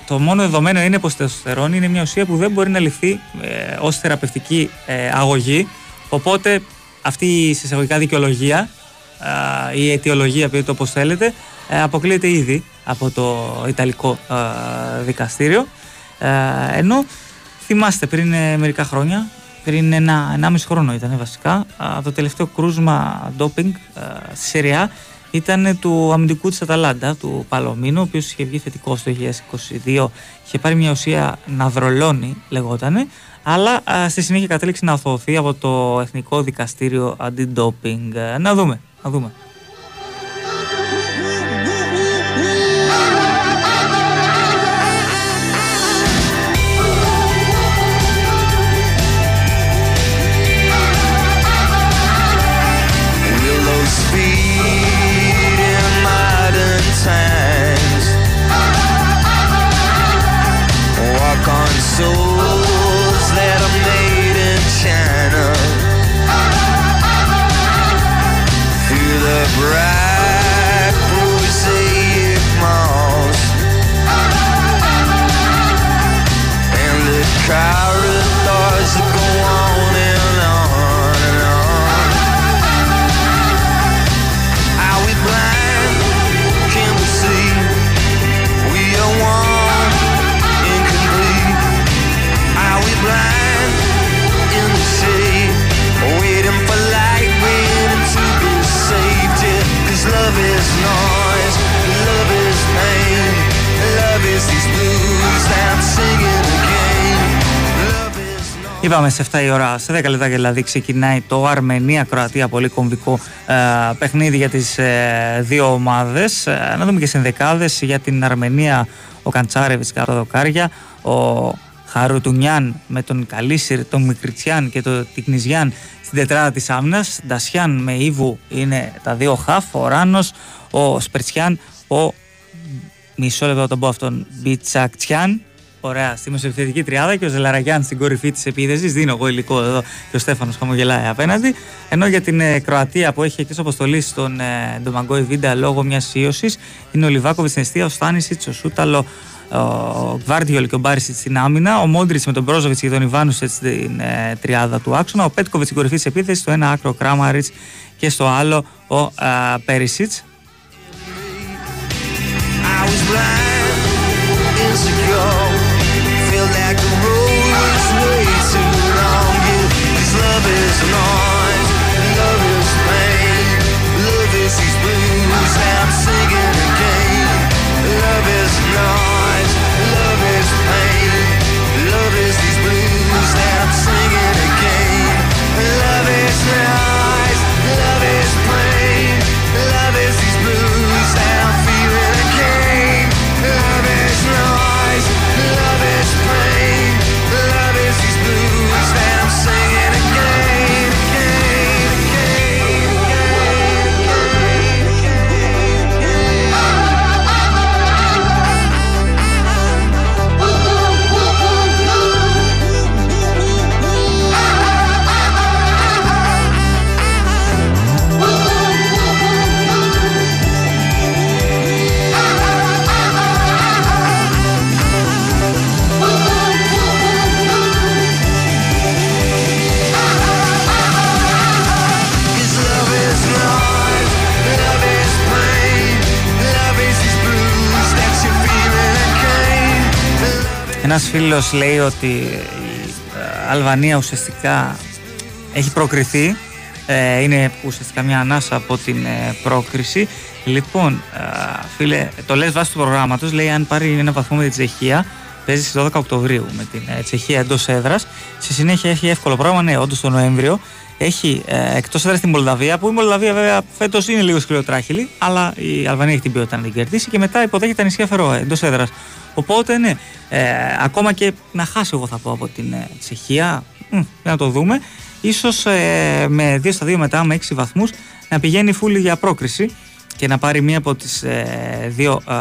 το μόνο δεδομένο είναι πως η τεστοστερόνη είναι μια ουσία που δεν μπορεί να ληφθεί ε, ως θεραπευτική ε, αγωγή. Οπότε αυτή η συσσαγωγικά δικαιολογία ε, η αιτιολογία, πείτε το όπως θέλετε, ε, αποκλείεται ήδη από το Ιταλικό ε, δικαστήριο. Ε, ενώ θυμάστε πριν ε, μερικά χρόνια, πριν ένα, ένα μισό χρόνο ήταν βασικά, α, το τελευταίο κρούσμα ντόπινγκ α, στη Σεριά ήταν του αμυντικού της Αταλάντα, του Παλωμίνου, ο οποίος είχε βγει θετικό στο 2022, είχε πάρει μια ουσία ναυρολόνη λεγότανε, αλλά α, στη συνέχεια κατέληξε να αθωωωθεί από το Εθνικό Δικαστήριο Αντιντόπινγκ. Ε, Να δούμε, να δούμε. Είπαμε σε 7 η ώρα, σε 10 λεπτά δηλαδή ξεκινάει το Αρμενία-Κροατία, πολύ κομβικό ε, παιχνίδι για τις ε, δύο ομάδες. Ε, να δούμε και συνδεκάδες για την Αρμενία, ο Καντσάρεβιτς κάτω τα δοκάρια, ο Χαρουτουνιάν με τον Καλίσιρ, τον Μικριτσιάν και τον Τικνιζιάν στην τετράδα της άμυνας. Ντασιάν με Ήβου είναι τα δύο χαφ, ο Ράνος, ο Σπερτσιάν, ο μισό λεπτό να τον πω αυτόν, Μπιτσακτσιάν, Ωραία, στη μεσοεπιθετική τριάδα και ο Ζελαραγιάν στην κορυφή της επίθεσης. Δίνω εγώ υλικό εδώ και ο Στέφανος χαμογελάει απέναντι. Ενώ για την ε, Κροατία που έχει εκτός αποστολής στον ε, Ντομαγκόη Βίντα λόγω μιας ίωση είναι ο Λιβάκοβιτς στην αιστεία, ο Στάνισιτ, ο Σούταλο, ο Γκβάρντιολ και ο Μπάρισιτς στην άμυνα, ο Μόντριτς με τον Μπρόζοβιτς και τον Ιβάνουσετ στην ε, τριάδα του άξονα, ο Πέτκοβιτς στην κορυφή της επίθεσης, στο ένα άκρο ο Κράμαριτ και στο άλλο ο ε, Πέρισιτς. I was blind, No. on Ένας φίλος λέει ότι η ε, Αλβανία ουσιαστικά έχει προκριθεί. Ε, είναι ουσιαστικά μια ανάσα από την ε, πρόκριση. Λοιπόν, ε, φίλε, το λες βάσει του προγράμματος, λέει αν πάρει ένα βαθμό με την Τσεχία, παίζεις στις 12 Οκτωβρίου με την ε, Τσεχία εντός έδρας. Στη συνέχεια έχει εύκολο πρόγραμμα, ναι, όντως το Νοέμβριο. Έχει ε, εκτός έδρα τη Μολδαβία, που η Μολδαβία βέβαια φέτος είναι λίγο σκληροτράχυλη, αλλά η Αλβανία έχει την ποιότητα να την κερδίσει και μετά υποδέχεται τα νησιά Φερόε εντός έδρας. Οπότε ναι, ε, ακόμα και να χάσει, εγώ θα πω από την ε, Τσεχία, μ, να το δούμε, ίσως ε, με 2 στα 2 μετά, με 6 βαθμούς, να πηγαίνει φούλη για πρόκριση και να πάρει μία από τις ε, δύο ε,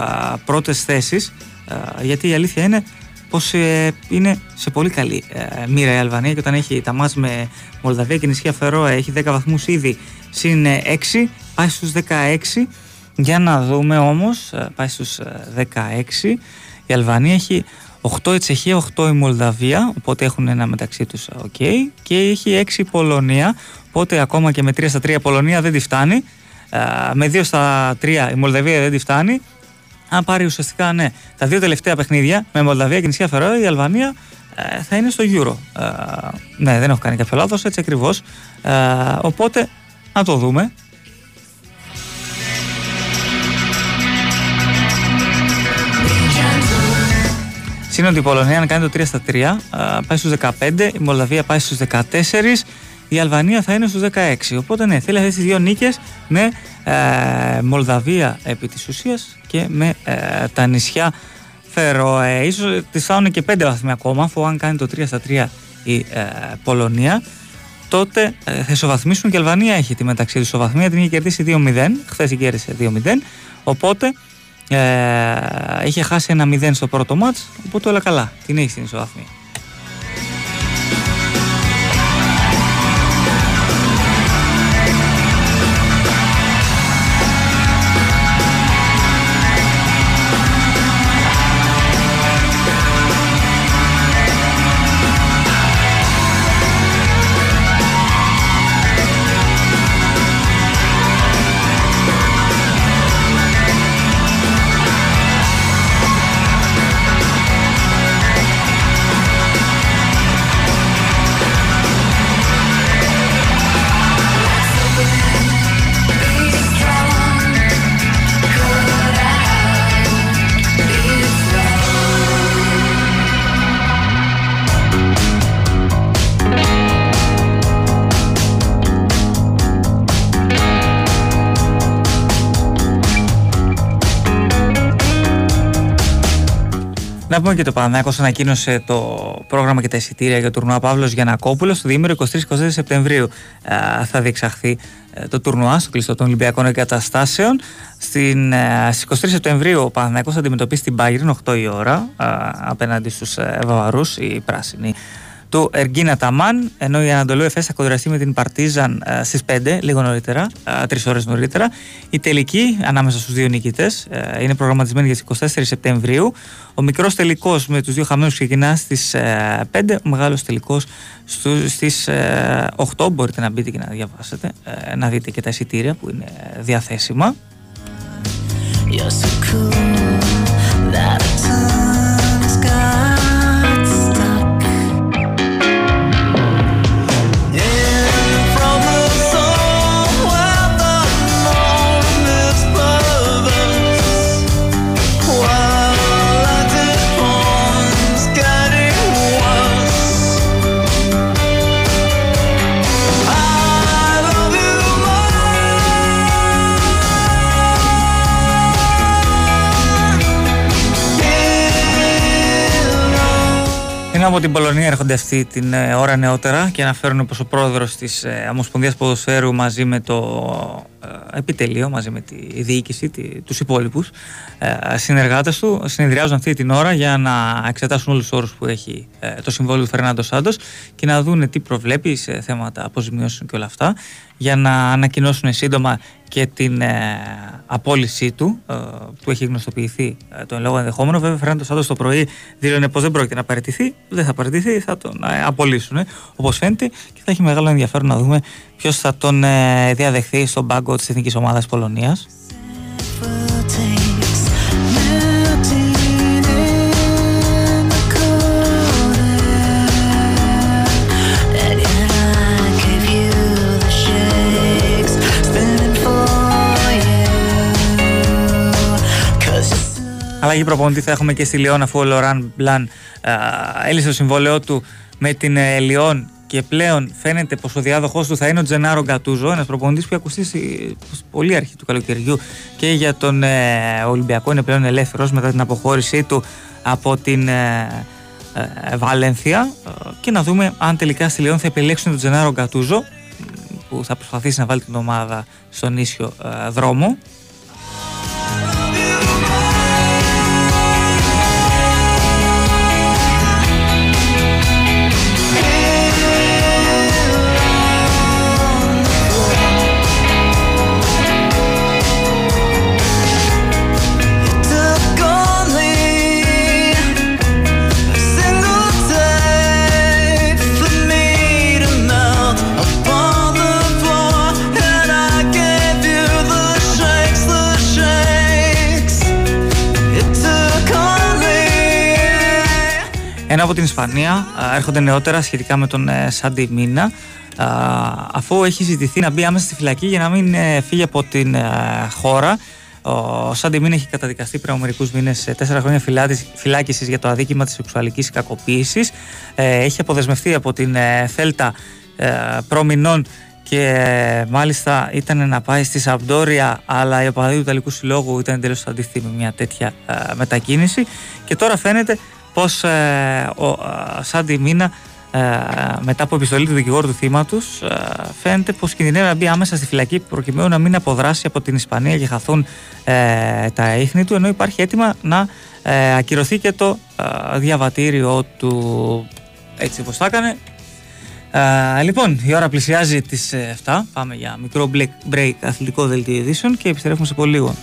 πρώτες θέσεις. Ε, γιατί η αλήθεια είναι πως ε, είναι σε πολύ καλή ε, μοίρα η Αλβανία και όταν έχει τα μάτς με Μολδαβία και νησιά Φερόα έχει 10 βαθμούς ήδη συν 6 πάει στους 16 για να δούμε όμως ε, πάει στους ε, 16 η Αλβανία έχει 8 η Τσεχία, 8 η Μολδαβία οπότε έχουν ένα μεταξύ τους ok και έχει 6 η Πολωνία οπότε ακόμα και με 3 στα 3 η Πολωνία δεν τη φτάνει. Ε, με 2 στα 3 η Μολδαβία δεν τη φτάνει αν πάρει ουσιαστικά ναι, τα δύο τελευταία παιχνίδια με Μολδαβία και νησιά Φερόε, η Αλβανία ε, θα είναι στο Euro. Ε, ναι, δεν έχω κάνει κάποιο λάθος, έτσι ακριβώς. Ε, οπότε να το δούμε. Σύνοντι η Πολωνία αν κάνει το 3 στα 3, ε, πάει στους 15, η Μολδαβία πάει στους 14, η Αλβανία θα είναι στους 16. Οπότε ναι, θέλει αυτές τις δύο νίκες με ε, Μολδαβία επί της ουσίας και με ε, τα νησιά Φερόε. Ίσως τις φτάνουν και 5 βαθμοί ακόμα, αφού αν κάνει το 3 στα 3 η ε, Πολωνία, τότε ε, θα ισοβαθμίσουν και η Αλβανία έχει τη μεταξύ τους ισοβαθμία, την είχε κερδίσει 2-0, χθες η κέρδισε 2-0, οπότε ε, είχε χάσει ένα 0 στο πρώτο μάτς, οπότε όλα καλά, την έχει στην ισοβαθμία. Να πούμε και το Παναθηναϊκός ανακοίνωσε το πρόγραμμα και τα εισιτήρια για το τουρνουά Παύλος Γιανακόπουλος το διήμερο 23-24 Σεπτεμβρίου ε, θα διεξαχθεί ε, το τουρνουά στο κλειστό των Ολυμπιακών Εγκαταστάσεων. Στην, ε, στις 23 Σεπτεμβρίου ο Παναθηναϊκός θα αντιμετωπίσει την Bayern 8 η ώρα ε, απέναντι στους ε, Βαβαρούς, οι πράσινοι του Εργίνα Ταμάν, ενώ η Ανατολού Εφές θα κοντραστεί με την Παρτίζαν ε, στις 5, λίγο νωρίτερα, ε, τρεις ώρες νωρίτερα. Η τελική ανάμεσα στους δύο νικητές ε, είναι προγραμματισμένη για τις 24 Σεπτεμβρίου. Ο μικρός τελικός με τους δύο χαμένους ξεκινά στις ε, 5, ο μεγάλος τελικός στου, στις ε, 8. Μπορείτε να μπείτε και να διαβάσετε, ε, να δείτε και τα εισιτήρια που είναι ε, διαθέσιμα. You're so cool that Ενώ από την Πολωνία έρχονται αυτή την ε, ώρα νεότερα και αναφέρουν πως ο πρόεδρος της ε, Ομοσπονδίας Ποδοσφαίρου μαζί με το ε, επιτελείο, μαζί με τη διοίκηση, τη, τους υπόλοιπους ε, συνεργάτες του συνεδριάζουν αυτή την ώρα για να εξετάσουν όλους τους όρους που έχει ε, το συμβόλαιο του Φερνάντο Σάντος και να δουν τι προβλέπει σε θέματα αποζημιώσεων και όλα αυτά για να ανακοινώσουν σύντομα και την ε, απόλυσή του ε, που έχει γνωστοποιηθεί ε, το εν λόγω ενδεχόμενο. Βέβαια, Φερνάντο Σάντος το πρωί δήλωνε πως δεν πρόκειται να παραιτηθεί, δεν θα παραιτηθεί, θα τον ε, απολύσουν ε, όπως φαίνεται και θα έχει μεγάλο ενδιαφέρον να δούμε ποιος θα τον ε, διαδεχθεί στον πάγκο της εθνικής ομάδας Πολωνίας. takes melting in the cold air, and yet I gave you the shakes, spinning for you. 'Cause you're Αλλαγή προπονητή θα έχουμε και στη Λιόν αφού ο Λοράν Μπλαν α, έλυσε το συμβόλαιό του με την ε, Λιόν και πλέον φαίνεται πως ο διάδοχός του θα είναι ο Τζενάρο Γκατούζο, ένας προπονητής που έχει ακουστεί στη πολύ αρχή του καλοκαιριού και για τον ε, Ολυμπιακό είναι πλέον ελεύθερος μετά την αποχώρησή του από την ε, ε, Βαλένθια. Ε, και να δούμε αν τελικά στη Λεόν θα επιλέξουν τον Τζενάρο Γκατούζο που θα προσπαθήσει να βάλει την ομάδα στον ίσιο ε, δρόμο. Από την Ισπανία α, έρχονται νεότερα σχετικά με τον ε, Σάντι Μίνα α, αφού έχει ζητηθεί να μπει άμεσα στη φυλακή για να μην ε, φύγει από την ε, χώρα. Ο Σάντι Μίνα έχει καταδικαστεί πριν από μερικούς μήνες σε τέσσερα χρόνια φυλάκισης για το αδίκημα της σεξουαλικής κακοποίησης. έχει αποδεσμευτεί από την ε, Θέλτα ε, προμηνών και ε, μάλιστα ήταν να πάει στη Σαμπτόρια αλλά οι οπαδοί του Ιταλικού Συλλόγου ήταν εντελώς αντίθετοι με μια τέτοια ε, μετακίνηση και τώρα φαίνεται πως ε, ο ε, Σάντι Μίνα ε, μετά από επιστολή του δικηγόρου του θύματος ε, φαίνεται πως κινδυνεύει να μπει άμεσα στη φυλακή προκειμένου να μην αποδράσει από την Ισπανία και χαθούν ε, τα ίχνη του ενώ υπάρχει έτοιμα να ε, ακυρωθεί και το ε, διαβατήριο του έτσι όπως θα έκανε ε, λοιπόν, η ώρα πλησιάζει τις 7. Πάμε για μικρό break, break αθλητικό δελτίο ειδήσεων και επιστρέφουμε σε πολύ λίγο.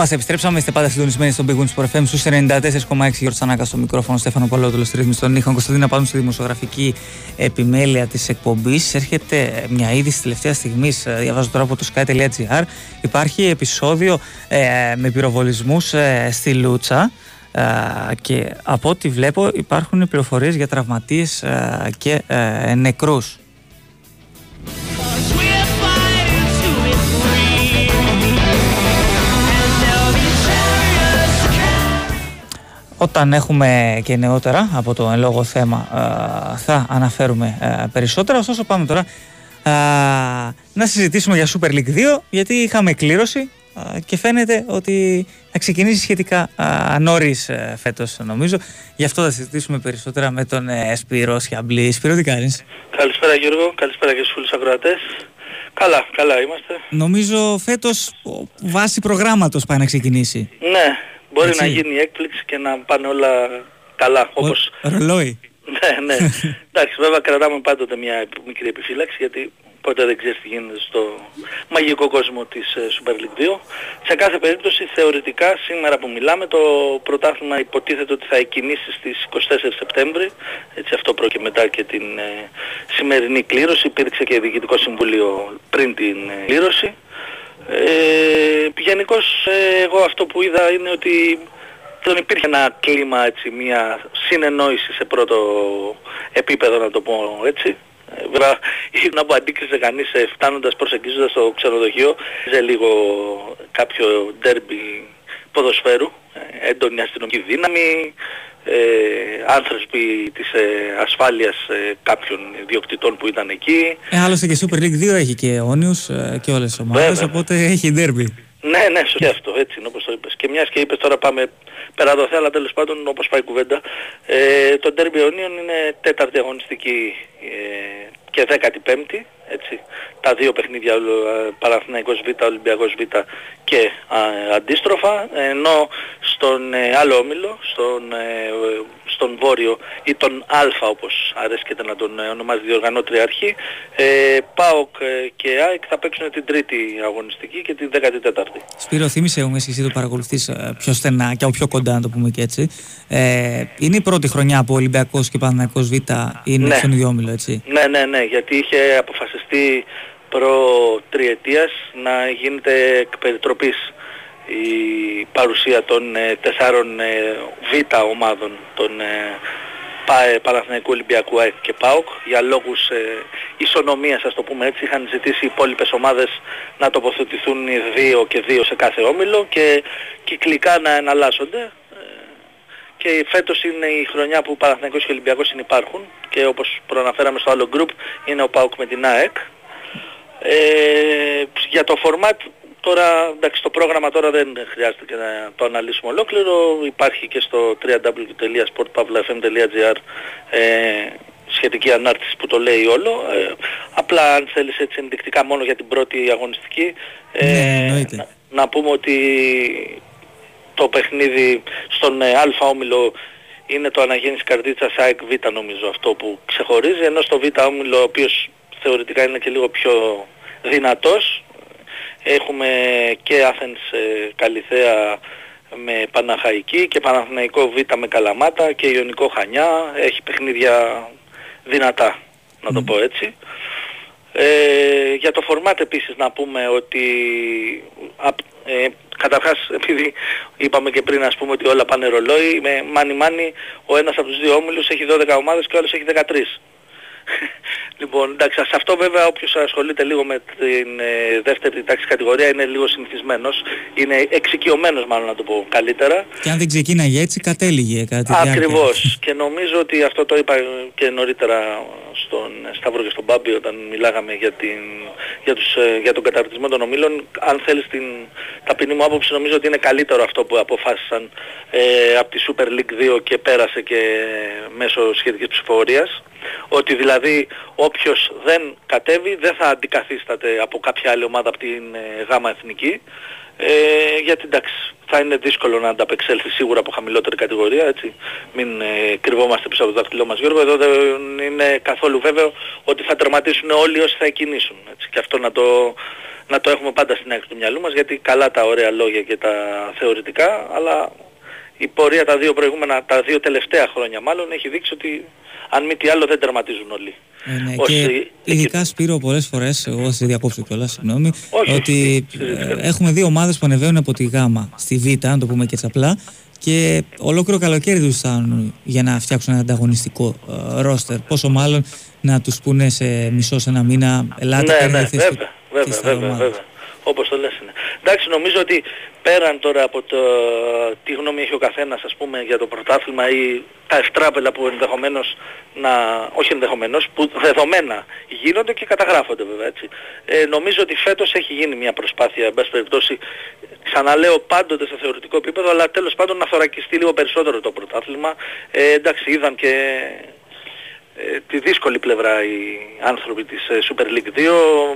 Εδώ είμαστε, επιστρέψαμε. Είστε πάντα συντονισμένοι στον Big Wings Sport FM στους 94,6 Γιώργος Τσανάκας στο μικρόφωνος, Στέφανο Παλαιότολο στη ρύθμιση των ήχων. Κωνσταντίνα πάνω στη δημοσιογραφική επιμέλεια της εκπομπής. Έρχεται μια είδηση τελευταία στιγμής, διαβάζω τώρα από το sky.gr. Υπάρχει επεισόδιο ε, με πυροβολισμούς στη Λούτσα. Ε, και από ό,τι βλέπω υπάρχουν πληροφορίες για τραυματίες ε, και ε, νεκρούς. Όταν έχουμε και νεότερα από το εν λόγω θέμα ε, θα αναφέρουμε ε, περισσότερα. Ωστόσο πάμε τώρα ε, να συζητήσουμε για Super League 2 γιατί είχαμε κλήρωση ε, και φαίνεται ότι θα ξεκινήσει σχετικά νωρίς φέτος, νομίζω. Γι' αυτό θα συζητήσουμε περισσότερα με τον ε, Σπύρο Σιαμπλή. Σπύρο, τι κάνεις; Καλησπέρα Γιώργο, καλησπέρα και στους φίλους ακροατές. Καλά, καλά είμαστε. Νομίζω φέτος βάση προγράμματος πάει να ξεκινήσει. Ναι, μπορεί Έτσι. να γίνει έκπληξη και να πάνε όλα καλά, όπως... Ο- Ρολόι. ναι, ναι. Εντάξει, βέβαια κρατάμε πάντοτε μια μικρή επιφύλαξη γιατί ποτέ δεν ξέρεις τι γίνεται στο μαγικό κόσμο της ε, Super League 2. Σε κάθε περίπτωση θεωρητικά σήμερα που μιλάμε το πρωτάθλημα υποτίθεται ότι θα εκκινήσει στις 24 Σεπτέμβρη. Έτσι αυτό πρόκειται μετά και την ε, σημερινή κλήρωση. Υπήρξε και διοικητικό συμβούλιο πριν την ε, κλήρωση. Ε, Γενικώς εγώ αυτό που είδα είναι ότι δεν υπήρχε ένα κλίμα έτσι, μια συνεννόηση σε πρώτο επίπεδο να το πω έτσι. Ε, Βέβαια, να που αντίκριζε κανείς ε, φτάνοντας προσεγγίζοντας το ξενοδοχείο, σε λίγο κάποιο ντέρμπι ποδοσφαίρου, ε, έντονη αστυνομική δύναμη, ε, άνθρωποι της ε, ασφάλειας ε, κάποιων διοκτητών που ήταν εκεί. Ε, άλλωστε και Super League 2 έχει και αιώνιους ε, και όλες τις ομάδες, Βέβαια. οπότε έχει ντέρμπι. Ναι, ναι, σωστή αυτό, έτσι είναι όπως το είπες. Και μιας και είπες τώρα πάμε πέρα το θέμα, αλλά τέλος πάντων όπως πάει η κουβέντα. Ε, το Derby Ionion είναι τέταρτη αγωνιστική ε, και δέκατη πέμπτη, έτσι. Τα δύο παιχνίδια, ε, Παναθηναϊκός Β, Ολυμπιακός Β και α, αντίστροφα, ενώ στον ε, άλλο όμιλο, στον, ε, στον Βόρειο ή τον Α όπως αρέσκεται να τον ε, ονομάζει διοργανώτρια αρχή, ε, ΠΑΟΚ ε, και ΑΕΚ θα παίξουν την τρίτη αγωνιστική και την 14η. Σπύρο, θύμισε μου, εσύ το παρακολουθείς ε, πιο στενά και από πιο κοντά, να το πούμε και έτσι. Ε, είναι η πρώτη χρονιά που ο Ολυμπιακός και Παναθηναϊκός Β είναι Ναι. στον ίδιο όμιλο, έτσι; Ναι, ναι, ναι, γιατί είχε αποφασιστεί προ τριετίας να γίνεται εκ περιτροπής η παρουσία των ε, τεσσάρων ε, β ομάδων των ε, ΠΑΕ, Παναθηναϊκού Ολυμπιακού ΑΕΚ και ΠΑΟΚ για λόγους ε, ισονομίας ας το πούμε έτσι είχαν ζητήσει οι υπόλοιπες ομάδες να τοποθετηθούν οι δύο και δύο σε κάθε όμιλο και κυκλικά να εναλλάσσονται. Ε, και φέτος είναι η χρονιά που Παναθηναϊκός και Ολυμπιακός συνυπάρχουν και όπως προαναφέραμε στο άλλο group είναι ο ΠΑΟΚ με την ΑΕΚ. Ε, για το format τώρα, εντάξει το πρόγραμμα τώρα δεν χρειάζεται και να το αναλύσουμε ολόκληρο. Υπάρχει και στο www.sportpavlafm.gr ε, σχετική ανάρτηση που το λέει όλο. Ε, απλά αν θέλεις έτσι ενδεικτικά μόνο για την πρώτη αγωνιστική ε, Ναι, εννοείται. να, να πούμε ότι το παιχνίδι στον ε, Α όμιλο είναι το αναγέννηση καρδίτσας ΑΕΚ Β νομίζω αυτό που ξεχωρίζει ενώ στο Β όμιλο ο οποίος θεωρητικά είναι και λίγο πιο δυνατός έχουμε και Athens ε, Καλιθέα με Παναχαϊκή και Παναθηναϊκό Β με Καλαμάτα και Ιωνικό Χανιά. Έχει παιχνίδια δυνατά να το πω έτσι ε, για το φορμάτ επίσης να πούμε ότι απ- ε, καταρχάς επειδή είπαμε και πριν ας πούμε ότι όλα πάνε ρολόι με μάνι μάνι ο ένας από τους δύο όμιλους έχει 12 ομάδες και ο άλλος έχει 13. λοιπόν, εντάξει, σε αυτό βέβαια όποιος ασχολείται λίγο με την ε, δεύτερη τάξη κατηγορία είναι λίγο συνηθισμένος, είναι εξοικειωμένος μάλλον να το πω καλύτερα. Και αν δεν ξεκίναγε έτσι, κατέληγε κατά τη διάρκεια. Ακριβώς. και νομίζω ότι αυτό το είπα και νωρίτερα στον Σταύρο και στον Μπάμπη όταν μιλάγαμε για, την, για, τους, ε, για τον καταρτισμό των ομίλων. Αν θέλεις την ταπεινή μου άποψη νομίζω ότι είναι καλύτερο αυτό που αποφάσισαν ε, από τη Super League 2 και πέρασε και μέσω σχετικής ψηφοφορίας. Ότι δηλαδή όποιος δεν κατέβει δεν θα αντικαθίσταται από κάποια άλλη ομάδα από την ε, γάμα εθνική. Ε, γιατί εντάξει, θα είναι δύσκολο να ανταπεξέλθει σίγουρα από χαμηλότερη κατηγορία, έτσι. Μην ε, κρυβόμαστε πίσω από το δάχτυλό μας Γιώργο. Εδώ δεν είναι καθόλου βέβαιο ότι θα τερματίσουν όλοι όσοι θα εκκινήσουν. Έτσι. Και αυτό να το, να το έχουμε πάντα στην άκρη του μυαλού μας, γιατί καλά τα ωραία λόγια και τα θεωρητικά, αλλά η πορεία τα δύο προηγούμενα, τα δύο τελευταία χρόνια μάλλον έχει δείξει ότι αν μη τι άλλο δεν τερματίζουν όλοι. Ε, ναι, Ως, και ε, ειδικά Σπύρο πολλές φορές, εγώ θα σε διακόψω κιόλας, συγγνώμη, Όχι, ότι όχι, ε, έχουμε δύο ομάδες που ανεβαίνουν από τη γάμα στη Β, αν το πούμε και έτσι απλά, και ολόκληρο καλοκαίρι τους φτάνουν για να φτιάξουν ένα ανταγωνιστικό ε, ρόστερ. Πόσο μάλλον να τους πούνε σε μισό σε ένα μήνα, ελάτε ναι, παίρνετε ναι, θέση βέβαια, της βέβαια, άλλη βέβαια, ομάδα». βέβαια. Όπως το λες είναι. Εντάξει, νομίζω ότι πέραν τώρα από το τι γνώμη έχει ο καθένας ας πούμε για το πρωτάθλημα ή τα ευτράπελα που ενδεχομένως να, όχι ενδεχομένως, που δεδομένα γίνονται και καταγράφονται βέβαια έτσι. Ε, νομίζω ότι φέτος έχει γίνει μια προσπάθεια, εν πάση περιπτώσει, ξαναλέω πάντοτε σε θεωρητικό επίπεδο, αλλά τέλος πάντων να θωρακιστεί λίγο περισσότερο το πρωτάθλημα. Ε, εντάξει, είδαν και ε, τη δύσκολη πλευρά οι άνθρωποι της ε, Super League 2.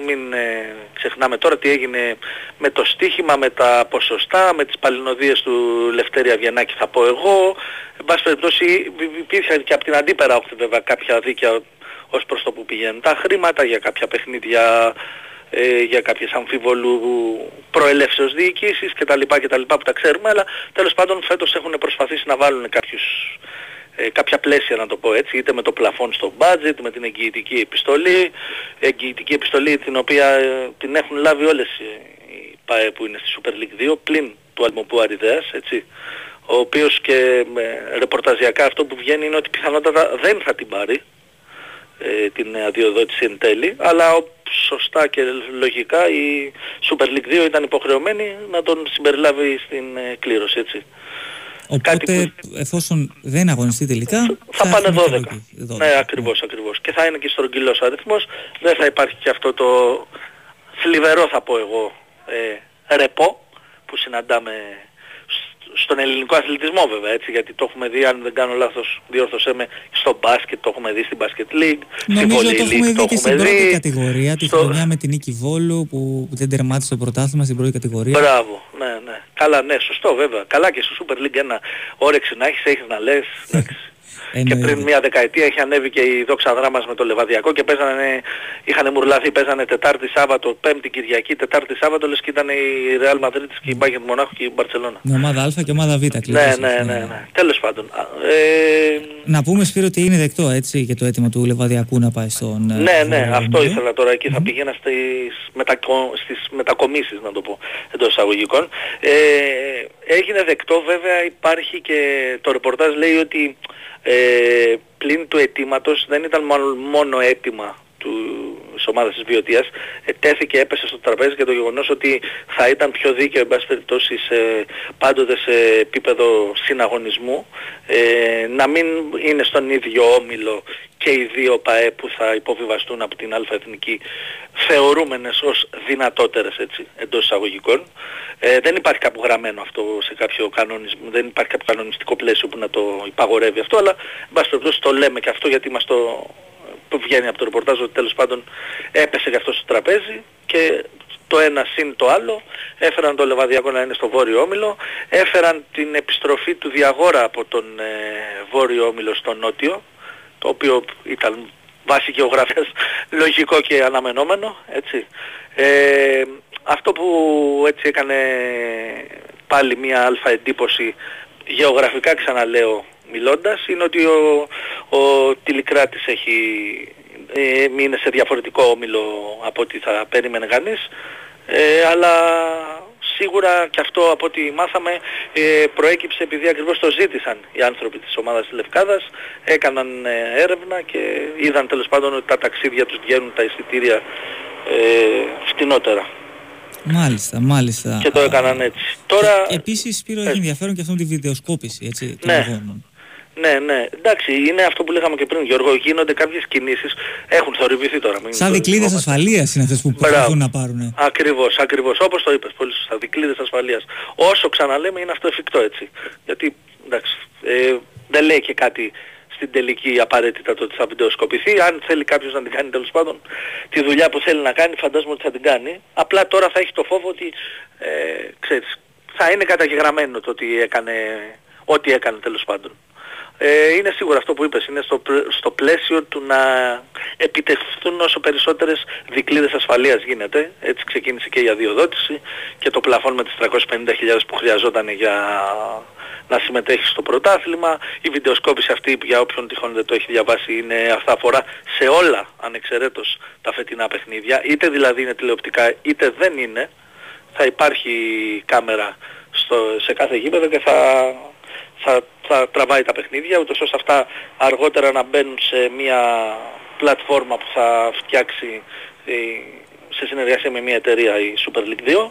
Μην ε, ξεχνάμε τώρα τι έγινε με το στίχημα, με τα ποσοστά, με τις παλινοδίες του Λευτέρη Αβιανάκη θα πω εγώ. Εν πάση περιπτώσει υ- υπήρχαν και από την αντίπερα όχθη βέβαια κάποια δίκαια ως προς το που πηγαίνουν τα χρήματα για κάποια παιχνίδια ε, για κάποιες αμφίβολου προελεύσεως διοικήσεις κτλ. κτλ που τα ξέρουμε, αλλά τέλος πάντων φέτος έχουν προσπαθήσει να βάλουν κάποιους ε, κάποια πλαίσια να το πω έτσι, είτε με το πλαφόν στο budget, με την εγγυητική επιστολή, εγγυητική επιστολή την οποία ε, την έχουν λάβει όλες ε, οι ΠΑΕ που είναι στη Super League 2, πλην του Αλμοπού Αριδέας, έτσι, ο οποίος και με ρεπορταζιακά αυτό που βγαίνει είναι ότι πιθανότατα δεν θα την πάρει, ε, την αδειοδότηση εν τέλει, αλλά ο- σωστά και λογικά η Super League 2 ήταν υποχρεωμένη να τον συμπεριλάβει στην ε, κλήρωση, έτσι. Οπότε, εφόσον δεν αγωνιστεί τελικά, Θα πάνε έχουμε 12. και εκεί, 12. Ναι, ακριβώς, ακριβώς. Και θα είναι και στρογγυλός αριθμός. Δεν θα υπάρχει και αυτό το θλιβερό θα πω εγώ ε, ρεπό που συναντάμε σ- στον ελληνικό αθλητισμό βέβαια έτσι γιατί το έχουμε δει αν δεν κάνω λάθος διόρθωσέ με στο μπάσκετ το έχουμε δει στην μπάσκετ league στη Νομίζω volley το έχουμε league δει και στην έχουμε πρώτη δει κατηγορία, τη στο- χρονιά με την Νίκη Βόλου που δεν τερμάτισε το πρωτάθλημα στην πρώτη κατηγορία. Μπράβο, ναι, ναι. Καλά, ναι, σωστό βέβαια. Καλά και στο Super League ένα όρεξη να έχεις, έχεις να λες. εντάξει. Και Εννοείται. πριν μια δεκαετία είχε ανέβει και η δόξα δράμας με το Λεβαδιακό και παίζανε, είχαν μουρλαθεί, παίζανε Τετάρτη Σάββατο, Πέμπτη Κυριακή, Τετάρτη Σάββατο, λες και ήταν η Real Madrid και η Bayern Μονάχου και η Μπαρτσελώνα. Η ομάδα Α και η ομάδα Β. Ναι, κλείδωσαν. ναι, ναι, ναι. Τέλος πάντων. Α, Ε, Να πούμε Σπύρο ότι είναι δεκτό έτσι για το αίτημα του Λεβαδιακού να πάει στον ε, ναι, ναι, Βόρειο αυτό Όμιλο. ήθελα τώρα. Εκεί θα πήγαινα στις, μετακο... στις μετακομίσεις, να το πω, εντός εισαγωγικών. Ε, έγινε δεκτό, βέβαια υπάρχει και το ρεπορτάζ λέει ότι ε, πλην του αιτήματος δεν ήταν μόνο, μόνο αίτημα του της ομάδας της Βιωτίας ε, τέθηκε, έπεσε στο τραπέζι και το γεγονός ότι θα ήταν πιο δίκαιο εν πάση περιπτώσει σε, πάντοτε σε επίπεδο συναγωνισμού ε, να μην είναι στον ίδιο όμιλο και οι δύο ΠαΕ που θα υποβιβαστούν από την ΑΕ θεωρούμενες ως δυνατότερες έτσι, εντός εισαγωγικών. Ε, δεν υπάρχει κάπου γραμμένο αυτό σε κάποιο κανονισμό, δεν υπάρχει κάποιο κανονιστικό πλαίσιο που να το υπαγορεύει αυτό, αλλά εν πάση περιπτώσει το λέμε και αυτό γιατί μας το που βγαίνει από το ρεπορτάζ ότι τέλος πάντων έπεσε και αυτό στο τραπέζι και το ένα συν το άλλο, έφεραν το Λεβαδιακό να είναι στο Βόρειο Όμιλο, έφεραν την επιστροφή του Διαγόρα από τον ε, Βόρειο Όμιλο στο Νότιο, το οποίο ήταν βάση γεωγραφίας λογικό και αναμενόμενο, έτσι. Ε, αυτό που έτσι έκανε πάλι μια αλφα εντύπωση γεωγραφικά ξαναλέω μιλώντας είναι ότι ο, ο Τηλικράτης έχει ε, είναι σε διαφορετικό όμιλο από ό,τι θα περίμενε κανείς ε, αλλά σίγουρα και αυτό από ό,τι μάθαμε ε, προέκυψε επειδή ακριβώς το ζήτησαν οι άνθρωποι της ομάδας της Λευκάδας έκαναν ε, έρευνα και είδαν τέλος πάντων ότι τα ταξίδια τους βγαίνουν τα εισιτήρια ε, φτηνότερα. Μάλιστα, μάλιστα. Και το έκαναν έτσι. Τώρα... Και, επίσης, Σπύρο, έχει ενδιαφέρον και αυτό τη βιντεοσκόπηση έτσι, των Ναι. αγώνων. Ναι, ναι. Εντάξει, είναι αυτό που λέγαμε και πριν, Γιώργο. Γίνονται κάποιες κινήσεις. Έχουν θορυβηθεί τώρα. Μην Σαν το δικλείδες λυπόμαστε. ασφαλείας είναι αυτές που Μπράβο. προσπαθούν να πάρουν. Ακριβώς, ακριβώς. Όπως το είπες πολύ σωστά. Δικλείδες ασφαλείας. Όσο ξαναλέμε είναι αυτό εφικτό έτσι. Γιατί, εντάξει, ε, δεν λέει και κάτι στην τελική απαραίτητα το ότι θα βιντεοσκοπηθεί. Αν θέλει κάποιος να την κάνει τέλος πάντων τη δουλειά που θέλει να κάνει, φαντάζομαι ότι θα την κάνει. Απλά τώρα θα έχει το φόβο ότι, ε, ξέρεις, θα είναι καταγεγραμμένο το ότι έκανε, ό,τι έκανε τέλος πάντων. Ε, είναι σίγουρα αυτό που είπες, είναι στο, πλ- στο πλαίσιο του να επιτευχθούν όσο περισσότερες δικλείδες ασφαλείας γίνεται. Έτσι ξεκίνησε και η αδειοδότηση και το πλαφόν με τις 350.000 που χρειαζόταν για να συμμετέχει στο πρωτάθλημα. Η βιντεοσκόπηση αυτή για όποιον τυχόν δεν το έχει διαβάσει είναι αυτά αφορά σε όλα ανεξαιρέτως τα φετινά παιχνίδια. Είτε δηλαδή είναι τηλεοπτικά είτε δεν είναι. Θα υπάρχει κάμερα στο, σε κάθε γήπεδο και θα, θα, θα τραβάει τα παιχνίδια ούτως ώστε αυτά αργότερα να μπαίνουν σε μια πλατφόρμα που θα φτιάξει ε, σε συνεργασία με μια εταιρεία η Super League 2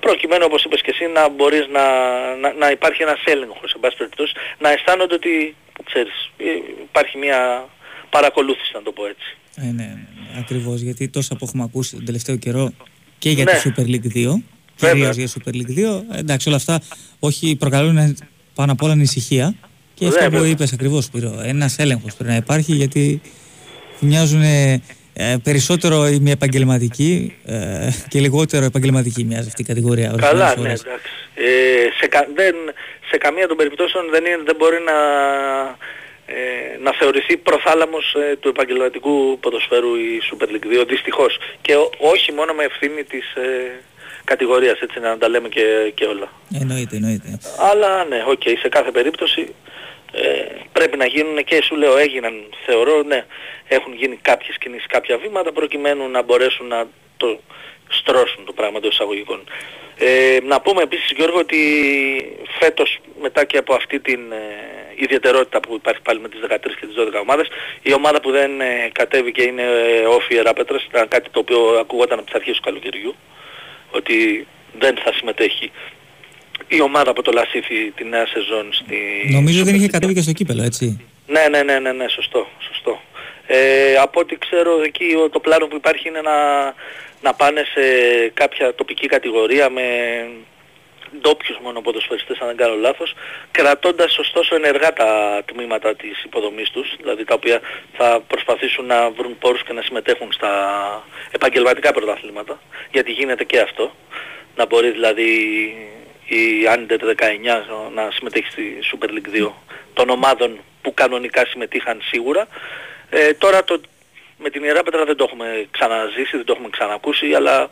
προκειμένου όπως είπες και εσύ να μπορείς να, να, να υπάρχει ένας έλεγχος σε πάση περιπτώσει να αισθάνονται ότι ξέρεις ε, υπάρχει μια παρακολούθηση να το πω έτσι. Ε, ναι, ναι, ακριβώς, γιατί τόσα που έχουμε ακούσει τον τελευταίο καιρό και για Ναι. τη Super League 2, Βέβαια. κυρίως για Super League 2, ε, εντάξει όλα αυτά όχι προκαλούν πάνω απ' όλα ανησυχία και αυτό Ναι, που βέβαια. είπες ακριβώς Σπύρο, ένας έλεγχος πρέπει να υπάρχει γιατί μοιάζουν ε, ε, περισσότερο η μια επαγγελματική ε, και λιγότερο επαγγελματική μοιάζει αυτή η κατηγορία. ορισμένες Καλά, ναι, φορές. εντάξει. Ε, σε, κα, δεν, σε καμία των περιπτώσεων δεν, είναι, δεν μπορεί να, ε, να θεωρηθεί προθάλαμος ε, του επαγγελματικού ποδοσφαίρου η Super League 2, δυστυχώς. Και ό- όχι μόνο με ευθύνη της ε, κατηγορίας, έτσι να τα λέμε και, και όλα. Εννοείται, εννοείται. Αλλά ναι, οκ, σε κάθε περίπτωση ε, πρέπει να γίνουν και σου λέω έγιναν, θεωρώ, ναι, έχουν γίνει κάποιες κινήσεις, κάποια βήματα προκειμένου να μπορέσουν να το στρώσουν το πράγμα των εισαγωγικών. Ε, να πούμε επίσης Γιώργο ότι φέτος μετά και από αυτή την ε, ιδιαιτερότητα που υπάρχει πάλι με τις 13 και τις 12 ομάδες η ομάδα που δεν ε, κατέβηκε είναι ε, όφη Εράπετρας ήταν κάτι το οποίο ακούγονταν από τις αρχές του καλοκαιριού ότι δεν θα συμμετέχει η ομάδα από το Λασίθι τη νέα σεζόν στη... Νομίζω δεν Super είχε League. κατέβει και στο κύπελο, έτσι. Ναι, ναι, ναι, ναι, ναι, σωστό, σωστό. Ε, από ό,τι ξέρω εκεί ο- το πλάνο που υπάρχει είναι να, να πάνε σε κάποια τοπική κατηγορία με ντόπιους μόνο ποδοσφαιριστές αν δεν κάνω λάθος, κρατώντας ωστόσο ενεργά τα τμήματα της υποδομής τους, δηλαδή τα οποία θα προσπαθήσουν να βρουν πόρους και να συμμετέχουν στα επαγγελματικά πρωταθλήματα, γιατί γίνεται και αυτό, να μπορεί δηλαδή η Under 19 να συμμετέχει στη Super League 2 των ομάδων που κανονικά συμμετείχαν σίγουρα. Ε, τώρα το, με την Ιερά Πέτρα δεν το έχουμε ξαναζήσει, δεν το έχουμε ξανακούσει, αλλά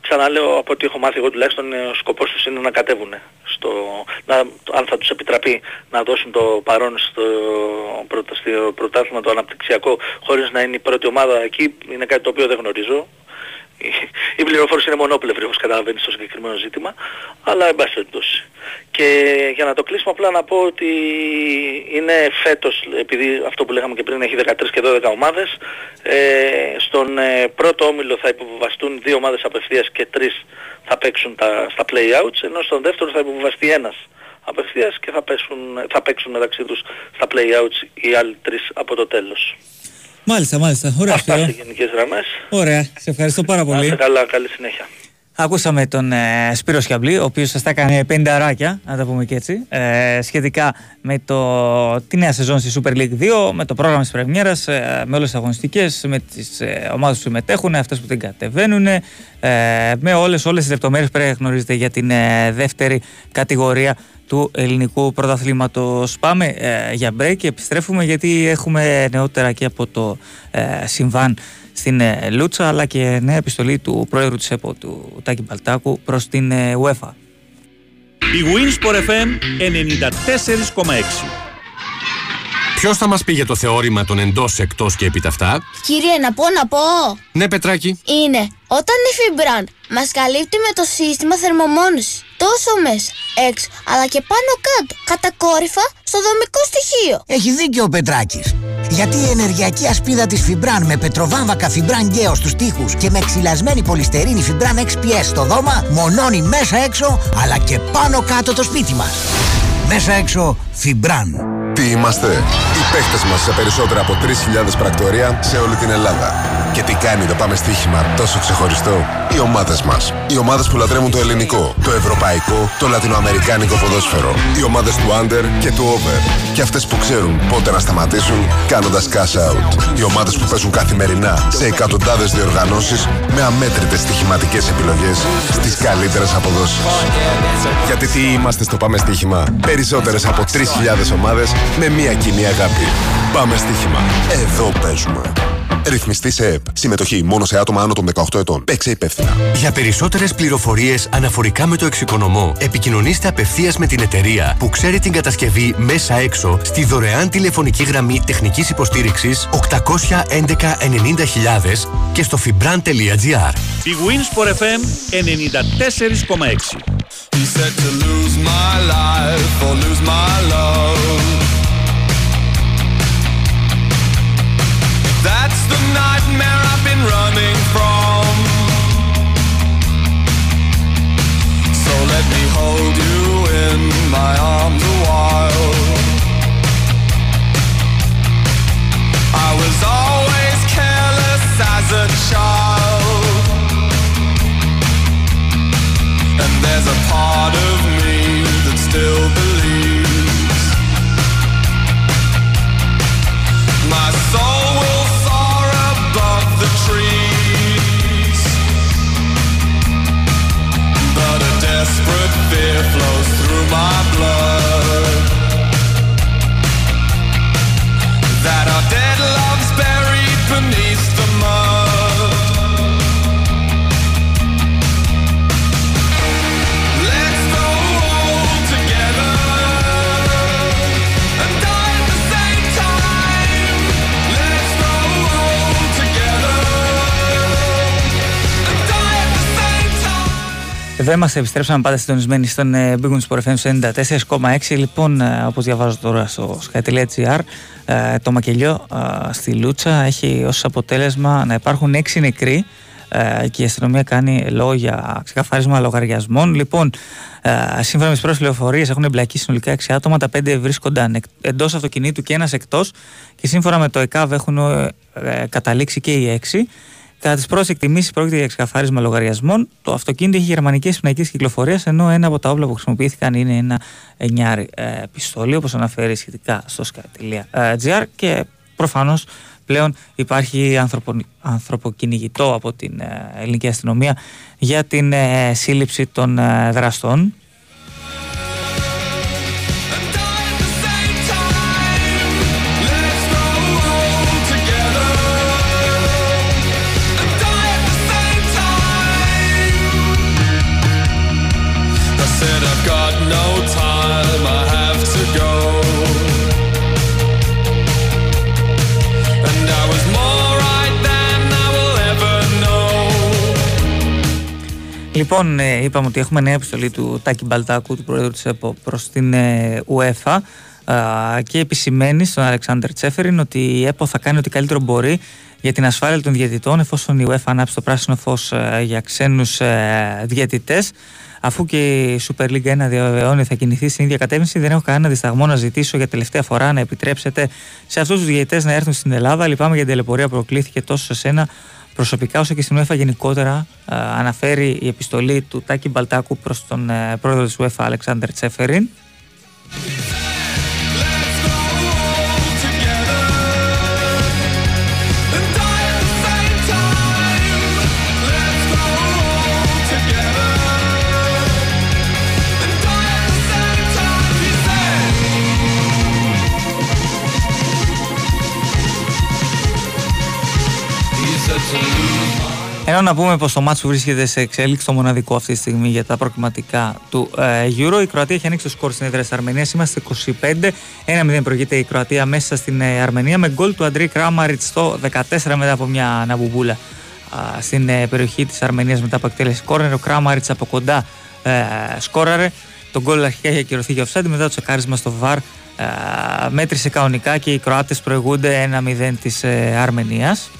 ξαναλέω από ό,τι έχω μάθει εγώ τουλάχιστον ε, ο σκοπός τους είναι να κατέβουν στο, να, αν θα τους επιτραπεί να δώσουν το παρόν στο, πρωτα, στο πρωτάθλημα το αναπτυξιακό χωρίς να είναι η πρώτη ομάδα εκεί είναι κάτι το οποίο δεν γνωρίζω η- η πληροφόρηση είναι μονόπλευρη όπως καταλαβαίνεις στο συγκεκριμένο ζήτημα αλλά εν πάση περιπτώσει. Και για να το κλείσουμε απλά να πω ότι είναι φέτος, επειδή αυτό που λέγαμε και πριν έχει 13 και 12 ομάδες, ε, στον ε, πρώτο όμιλο θα υποβαστούν δύο ομάδες απευθείας και τρεις θα παίξουν τα, στα play-outs, ενώ στον δεύτερο θα υποβαστεί ένας απευθείας και θα, πέσουν, θα παίξουν μεταξύ τους στα play-outs οι άλλοι τρεις από το τέλος. Μάλιστα, μάλιστα. Ωραία, Αυτά Σπύρο. σε γενικές γραμμές. Ωραία, σε ευχαριστώ πάρα Να είστε πολύ. καλά, καλή συνέχεια. Ακούσαμε τον ε, Σπύρος Σιαμπλή, ο οποίος σας τα έκανε πενταράκια, να τα πούμε και έτσι, ε, σχετικά με το, τη νέα σεζόν στη Super League 2, με το πρόγραμμα της Πρεμιέρας, ε, με όλες τις αγωνιστικές, με τις ε, ομάδες που συμμετέχουν, αυτές που δεν κατεβαίνουν, ε, με όλες, όλες τις λεπτομέρειες που πρέπει να γνωρίζετε για την ε, δεύτερη κατηγορία του ελληνικού πρωταθλήματος. Πάμε ε, για break και επιστρέφουμε γιατί έχουμε νεότερα και από το ε, συμβάν στην ε, Λούτσα αλλά και νέα επιστολή του πρόεδρου της ΕΠΟ του Τάκη Μπαλτάκου προς την ε, UEFA. Η Winsport FM 94,6. Ποιος θα μας πει για το θεώρημα των εντός, εκτός και επιταυτά. Κύριε, να πω, να πω. Ναι, Πετράκη. Είναι όταν η Fibran μας καλύπτει με το σύστημα θερμομόνωση τόσο μέσα, έξω, αλλά και πάνω κάτω, κατακόρυφα στο δομικό στοιχείο. Έχει δίκιο ο Πετράκης. Γιατί η ενεργειακή ασπίδα της Φιμπράν με πετροβάμβακα Φιμπράν Γκέο στους τοίχους και με ξυλασμένη πολυστερίνη Φιμπράν XPS στο δώμα μονώνει μέσα έξω αλλά και πάνω κάτω το σπίτι μας. Μέσα έξω Φιμπράν. Τι είμαστε. Οι παίχτες μας σε περισσότερα από 3.000 πρακτορία σε όλη την Ελλάδα. Και Και τι κάνει το πάμε στοίχημα τόσο ξεχωριστό; Οι ομάδες μας. Οι ομάδες που λατρεύουν το ελληνικό, το ευρωπαϊκό, το λατινοαμερικάνικο ποδόσφαιρο. Οι ομάδες του under και του over. Και αυτές που ξέρουν πότε να σταματήσουν κάνοντας cash out. Οι ομάδες που παίζουν καθημερινά σε εκατοντάδες διοργανώσεις με αμέτρητες στοιχηματικές επιλογές στις καλύτερες αποδόσεις. Γιατί τι είμαστε στο Πάμε Στοίχημα; Περισσότερες από 3.000 ομάδες με μία κοινή αγάπη. Πάμε Στοίχημα. Εδώ παίζουμε. Ρυθμιστή σε ΕΠ. Συμμετοχή μόνο σε άτομα άνω των 18 ετών. Παίξε υπεύθυνα. Για περισσότερες πληροφορίες αναφορικά με το εξοικονομώ, επικοινωνήστε απευθείας με την εταιρεία που ξέρει την κατασκευή μέσα έξω στη δωρεάν τηλεφωνική γραμμή τεχνικής υποστήριξης 811 90.000 και στο fibran.gr. Η Winsport FM 94,6. In my arms a while. I was always Εδώ είμαστε, επιστρέψαμε πάντα συντονισμένοι στον ε, Big Wings Sport FM στο 94,6. Λοιπόν, ε, όπως διαβάζω τώρα στο sky.gr, ε, το μακελιό ε, στη Λούτσα έχει ως αποτέλεσμα να υπάρχουν 6 νεκροί ε, και η αστυνομία κάνει λόγο για ξεκαθάρισμα λογαριασμών. Λοιπόν, ε, σύμφωνα με τις πρώτες πληροφορίες, έχουν εμπλακεί συνολικά 6 άτομα. Τα 5 βρίσκονταν εντός αυτοκινήτου και ένας εκτός. Και σύμφωνα με το ΕΚΑΒ έχουν ε, ε, καταλήξει και οι 6. Κατά τις πρώτε εκτιμήσει, πρόκειται για ξεκαθάρισμα λογαριασμών. Το αυτοκίνητο έχει γερμανική πινακή κυκλοφορίας, ενώ ένα από τα όπλα που χρησιμοποιήθηκαν είναι ένα εννιάρι ε, πιστόλι, όπως αναφέρει σχετικά στο sky.gr. Και προφανώς πλέον υπάρχει ανθρωπο, ανθρωποκυνηγητό από την ε, ελληνική αστυνομία για την ε, σύλληψη των ε, δραστών. Λοιπόν, ε, είπαμε ότι έχουμε νέα επιστολή του Τάκη Μπαλτάκου, του Πρόεδρου της ΕΠΟ, προς την ε, UEFA α, και επισημαίνει στον Αλεξάνδρ Τσέφεριν ότι η ΕΠΟ θα κάνει ό,τι καλύτερο μπορεί για την ασφάλεια των διαιτητών εφόσον η UEFA ανάψει το πράσινο φως ε, για ξένους ε, διαιτητές Αφού και η Super League 1 διαβεβαιώνει θα κινηθεί στην ίδια κατεύθυνση, δεν έχω κανένα δισταγμό να ζητήσω για τελευταία φορά να επιτρέψετε σε αυτούς τους διαιτητές να έρθουν στην Ελλάδα. Λυπάμαι για την τελεπορία που προκλήθηκε τόσο σε σένα προσωπικά όσο και στην UEFA γενικότερα. Α, αναφέρει η επιστολή του Τάκη Μπαλτάκου προς τον ε, πρόεδρο της UEFA, Αλεξάνδρ Τσέφεριν. Ενώ να πούμε πως το μάτσο βρίσκεται σε εξέλιξη το μοναδικό αυτή τη στιγμή για τα προκριματικά του ε, Euro. Η Κροατία έχει ανοίξει το σκορ στην έδρα της Αρμενίας. Είμαστε 25. 1-0 προηγείται η Κροατία μέσα στην ε, Αρμενία με γκολ του Αντρί Κράμαριτ στο 14 μετά από μια αναμπουμπούλα α, στην ε, περιοχή της Αρμενίας μετά από εκτέλεση κόρνερ. Ο Κράμαριτ από κοντά ε, σκόραρε. Το γκολ αρχικά είχε ακυρωθεί για offside. Μετά το τσεκάρισμα στο VAR ε, μέτρησε κανονικά και οι Κροάτες προηγούνται 1-0 της ε, Αρμενίας.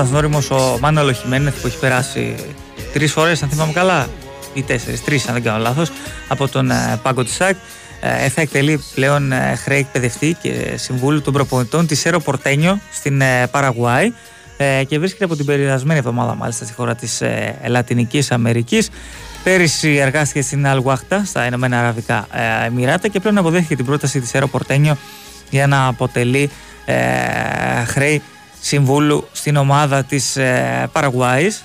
Ένας παλιό βαθμόρυμο, ο Μάνολο Χιμένεθ, που έχει περάσει τρεις φορές, αν θυμάμαι καλά, ή τέσσερις, τρεις αν δεν κάνω λάθος, από τον ε, πάγκο της ΣΑΚ. Ε, θα εκτελεί πλέον ε, χρέη εκπαιδευτή και συμβούλου των προπονητών της Σέρο Πορτένιο στην ε, Παραγουάη ε, και βρίσκεται από την περιδασμένη εβδομάδα μάλιστα στη χώρα της ε, Λατινικής Αμερικής. Πέρυσι εργάστηκε στην Αλγουάχτα στα Ηνωμένα Αραβικά ε, Εμμυράτα και πλέον αποδέχθηκε την πρόταση της Σέρο Πορτένιο για να αποτελεί ε, χρέη συμβούλου στην ομάδα της ε, Παραγουάης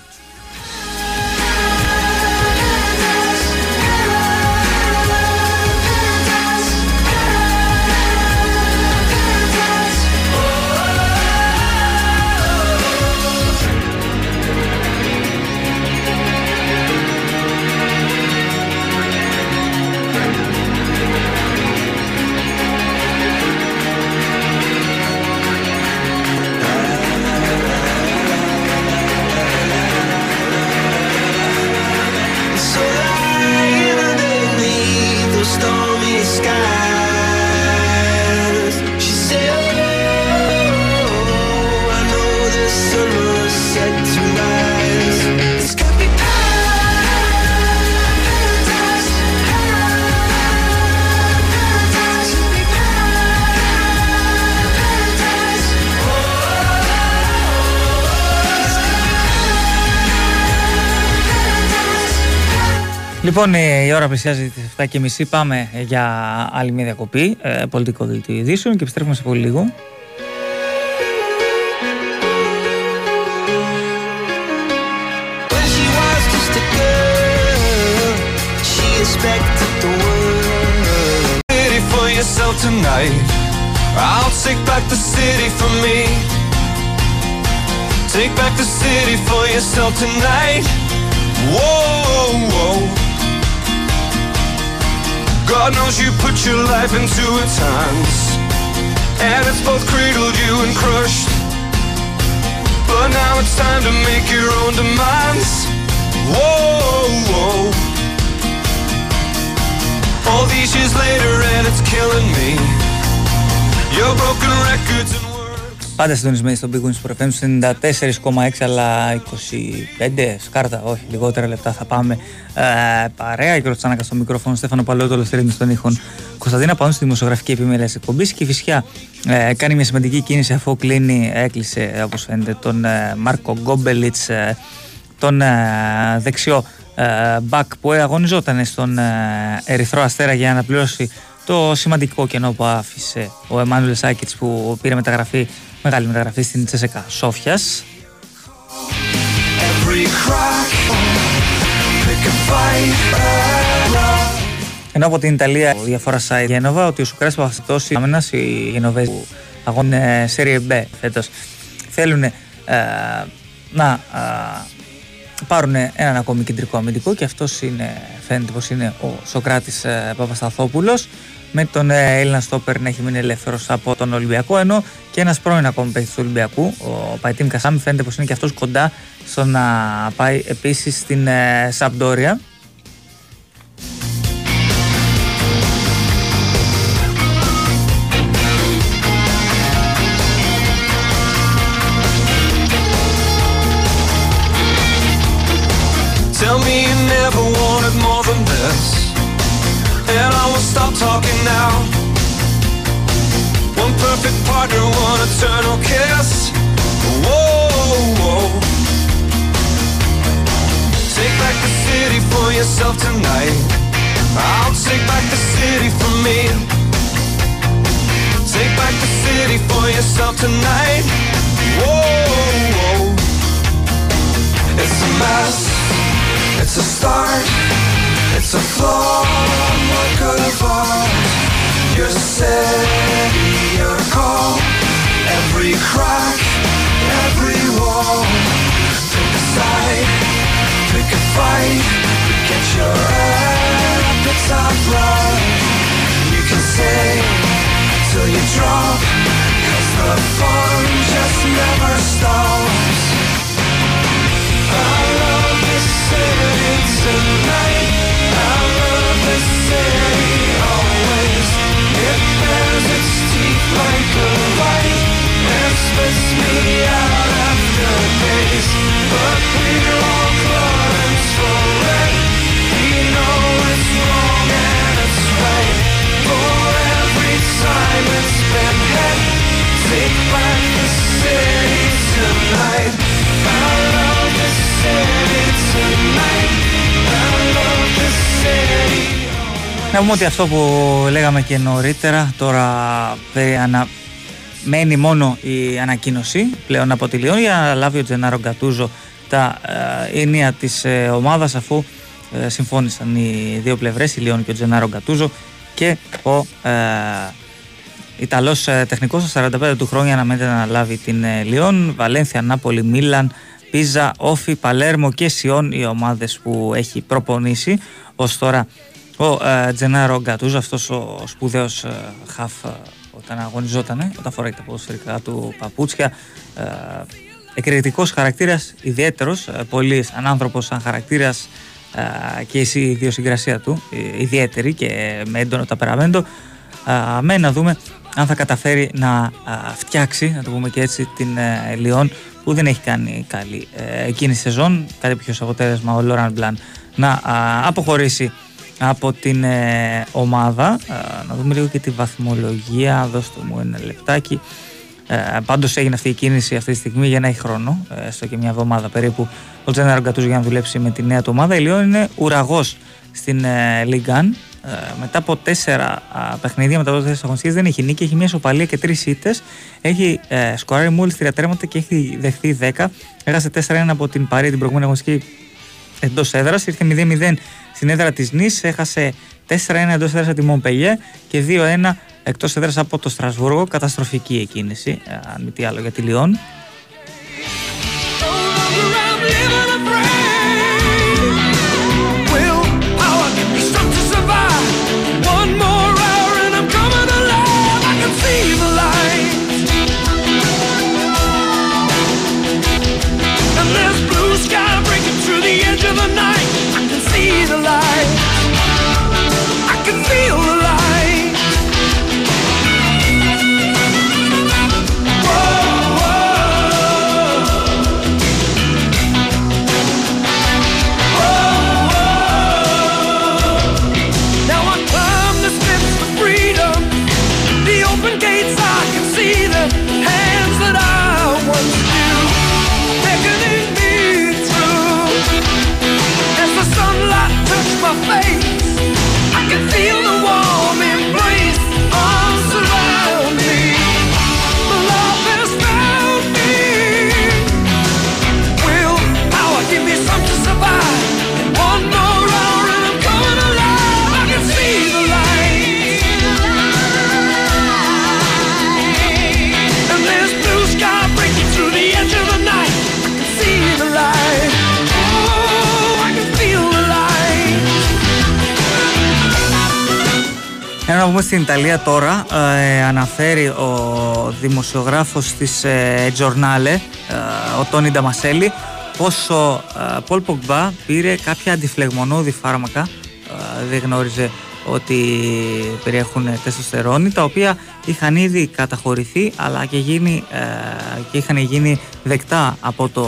Λοιπόν, ε, η ώρα πλησιάζει τι 7.30. Πάμε ε, για άλλη μια διακοπή ε, πολιτικό δελτίο ειδήσεων και επιστρέφουμε σε πολύ λίγο. God knows you put your life into its hands. And it's both cradled you and crushed. But now it's time to make your own demands. Whoa, whoa. All these years later, and it's killing me. Your broken records and Πάντα συντονισμένοι στον Big Wings Pro FM στο 94,6 αλλά 25 σκάρτα, όχι λιγότερα λεπτά θα πάμε ε, παρέα. Και Τσάνακας στο μικρόφωνο, Στέφανο Παλαιότολο Θερίνη στον ήχον. Κωνσταντίνα Πάνου στη δημοσιογραφική επιμέλεια της εκπομπής και φυσικά ε, κάνει μια σημαντική κίνηση αφού κλείνει, έκλεισε όπως φαίνεται τον ε, Μάρκο Γκόμπελιτς, ε, τον ε, δεξιό ε, μπακ που αγωνιζόταν στον ε, Ερυθρό Αστέρα για να αναπληρώσει το σημαντικό κενό που άφησε ο Εμμάνουελ Σάκητς που πήρε μεταγραφή, μεγάλη μεταγραφή στην Τσεσεκά Σόφιας. every crack. Pick a fight. Ενώ από την Ιταλία η διαφορά site Γένοβα ότι ο Σουκράς Παπαστός άμενας οι Γενοβέζοι που αγώνουν Serie B φέτος θέλουν ε, να ε, πάρουν έναν ακόμη κεντρικό αμυντικό και αυτός είναι, φαίνεται πως είναι ο Σοκράτης ε, Παπασταθόπουλος με τον ε, Έλληνα στόπερ να έχει μείνει ελεύθερος από τον Ολυμπιακό. Ενώ και ένας πρώην ακόμη παίκτης του Ολυμπιακού, ο Παϊτίμ Κασάμι, φαίνεται πως είναι και αυτός κοντά στο να πάει επίσης στην ε, Take city for yourself tonight. I'll take back the city for me. Take back the city for yourself tonight. Whoa, it's a mess. It's a start. It's a flaw. What could have art? Your city, your call. Every crack, every wall. Pick a side, pick a fight. Get your appetite right. You can say till you drop. Cause the fun just never stops. I love this city tonight. I love this city always. It bares its teeth like a light and spits me out after days. But we're all clients Να πούμε ότι αυτό που λέγαμε και νωρίτερα τώρα περί ανα... μένει μόνο η ανακοίνωση πλέον από τη Λιόν για να λάβει ο Τζενάρο Γκατούζο τα ε, ίνια της ε, ομάδας αφού ε, συμφώνησαν οι δύο πλευρές, η Λιόν και ο Τζενάρο Γκατούζο και ο ε, Ιταλός ε, τεχνικός στα 45 του χρόνια αναμένεται να λάβει την ε, Λιόν, Βαλένθια, Νάπολη, Μίλαν, Πίζα, Όφι, Παλέρμο και Σιόν οι ομάδες που έχει προπονήσει. Ως τώρα ο ε, Τζενάρο Γκατούζο, αυτός ο σπουδαίος ε, χαφ ε, όταν αγωνιζόταν, όταν φοράει τα ποδοσφαιρικά του παπούτσια. Ε, εκρηκτικός χαρακτήρας, ιδιαίτερος, ε, πολύ ανάνθρωπος σαν χαρακτήρας ε, και εσύ η ιδιοσυγκρασία του, ε, ιδιαίτερη και με έντονο ταπεραμέντο. Ε, με να δούμε αν θα καταφέρει να ε, φτιάξει, να το πούμε και έτσι, την ε, Λιόν που δεν έχει κάνει καλή ε, εκείνη η σεζόν. Κάτι πιο αποτέλεσμα ο Λόραν Μπλαν να α, αποχωρήσει από την ε, ομάδα. Ε, να δούμε λίγο και τη βαθμολογία. Δώστε μου ένα λεπτάκι. Ε, Πάντως έγινε αυτή η κίνηση αυτή τη στιγμή για να έχει χρόνο, ε, έστω και μια εβδομάδα περίπου, ο Τζέναρο Γκατούζο για να δουλέψει με τη νέα του ομάδα. Η Λιόν είναι ουραγός στην ε, Λιγκάν. Ε, μετά από τέσσερα α, παιχνίδια, μετά από τέσσερις αγωνιστικές, δεν έχει νίκη. Έχει μια σοπαλία και τρεις ήττες. Έχει ε, σκοράρει μόλις τρία τέρματα και έχει δεχθεί 10. Έχασε 4-1 από την Παρή την προηγούμενη αγωνιστική εντός έδρας. Ήρθε 0-0 στην έδρα της Νης. Έχασε 4-1 εντός έδρας από τη Μομπελιέ και 2-1 εκτός έδρας από το Στρασβούργο. Καταστροφική εκκίνηση, ε, αν μη τι άλλο, για τη Λιόν. Στην Ιταλία τώρα, ε, αναφέρει ο δημοσιογράφος της ε, Giornale, ε, ο Τόνι Νταμασέλη, πως ο ε, Πολ Πογμπά πήρε κάποια αντιφλεγμονώδη φάρμακα, ε, δεν γνώριζε ότι περιέχουν τεστοστερόνη, τα οποία είχαν ήδη καταχωρηθεί αλλά και, γίνει, ε, και είχαν γίνει δεκτά από το,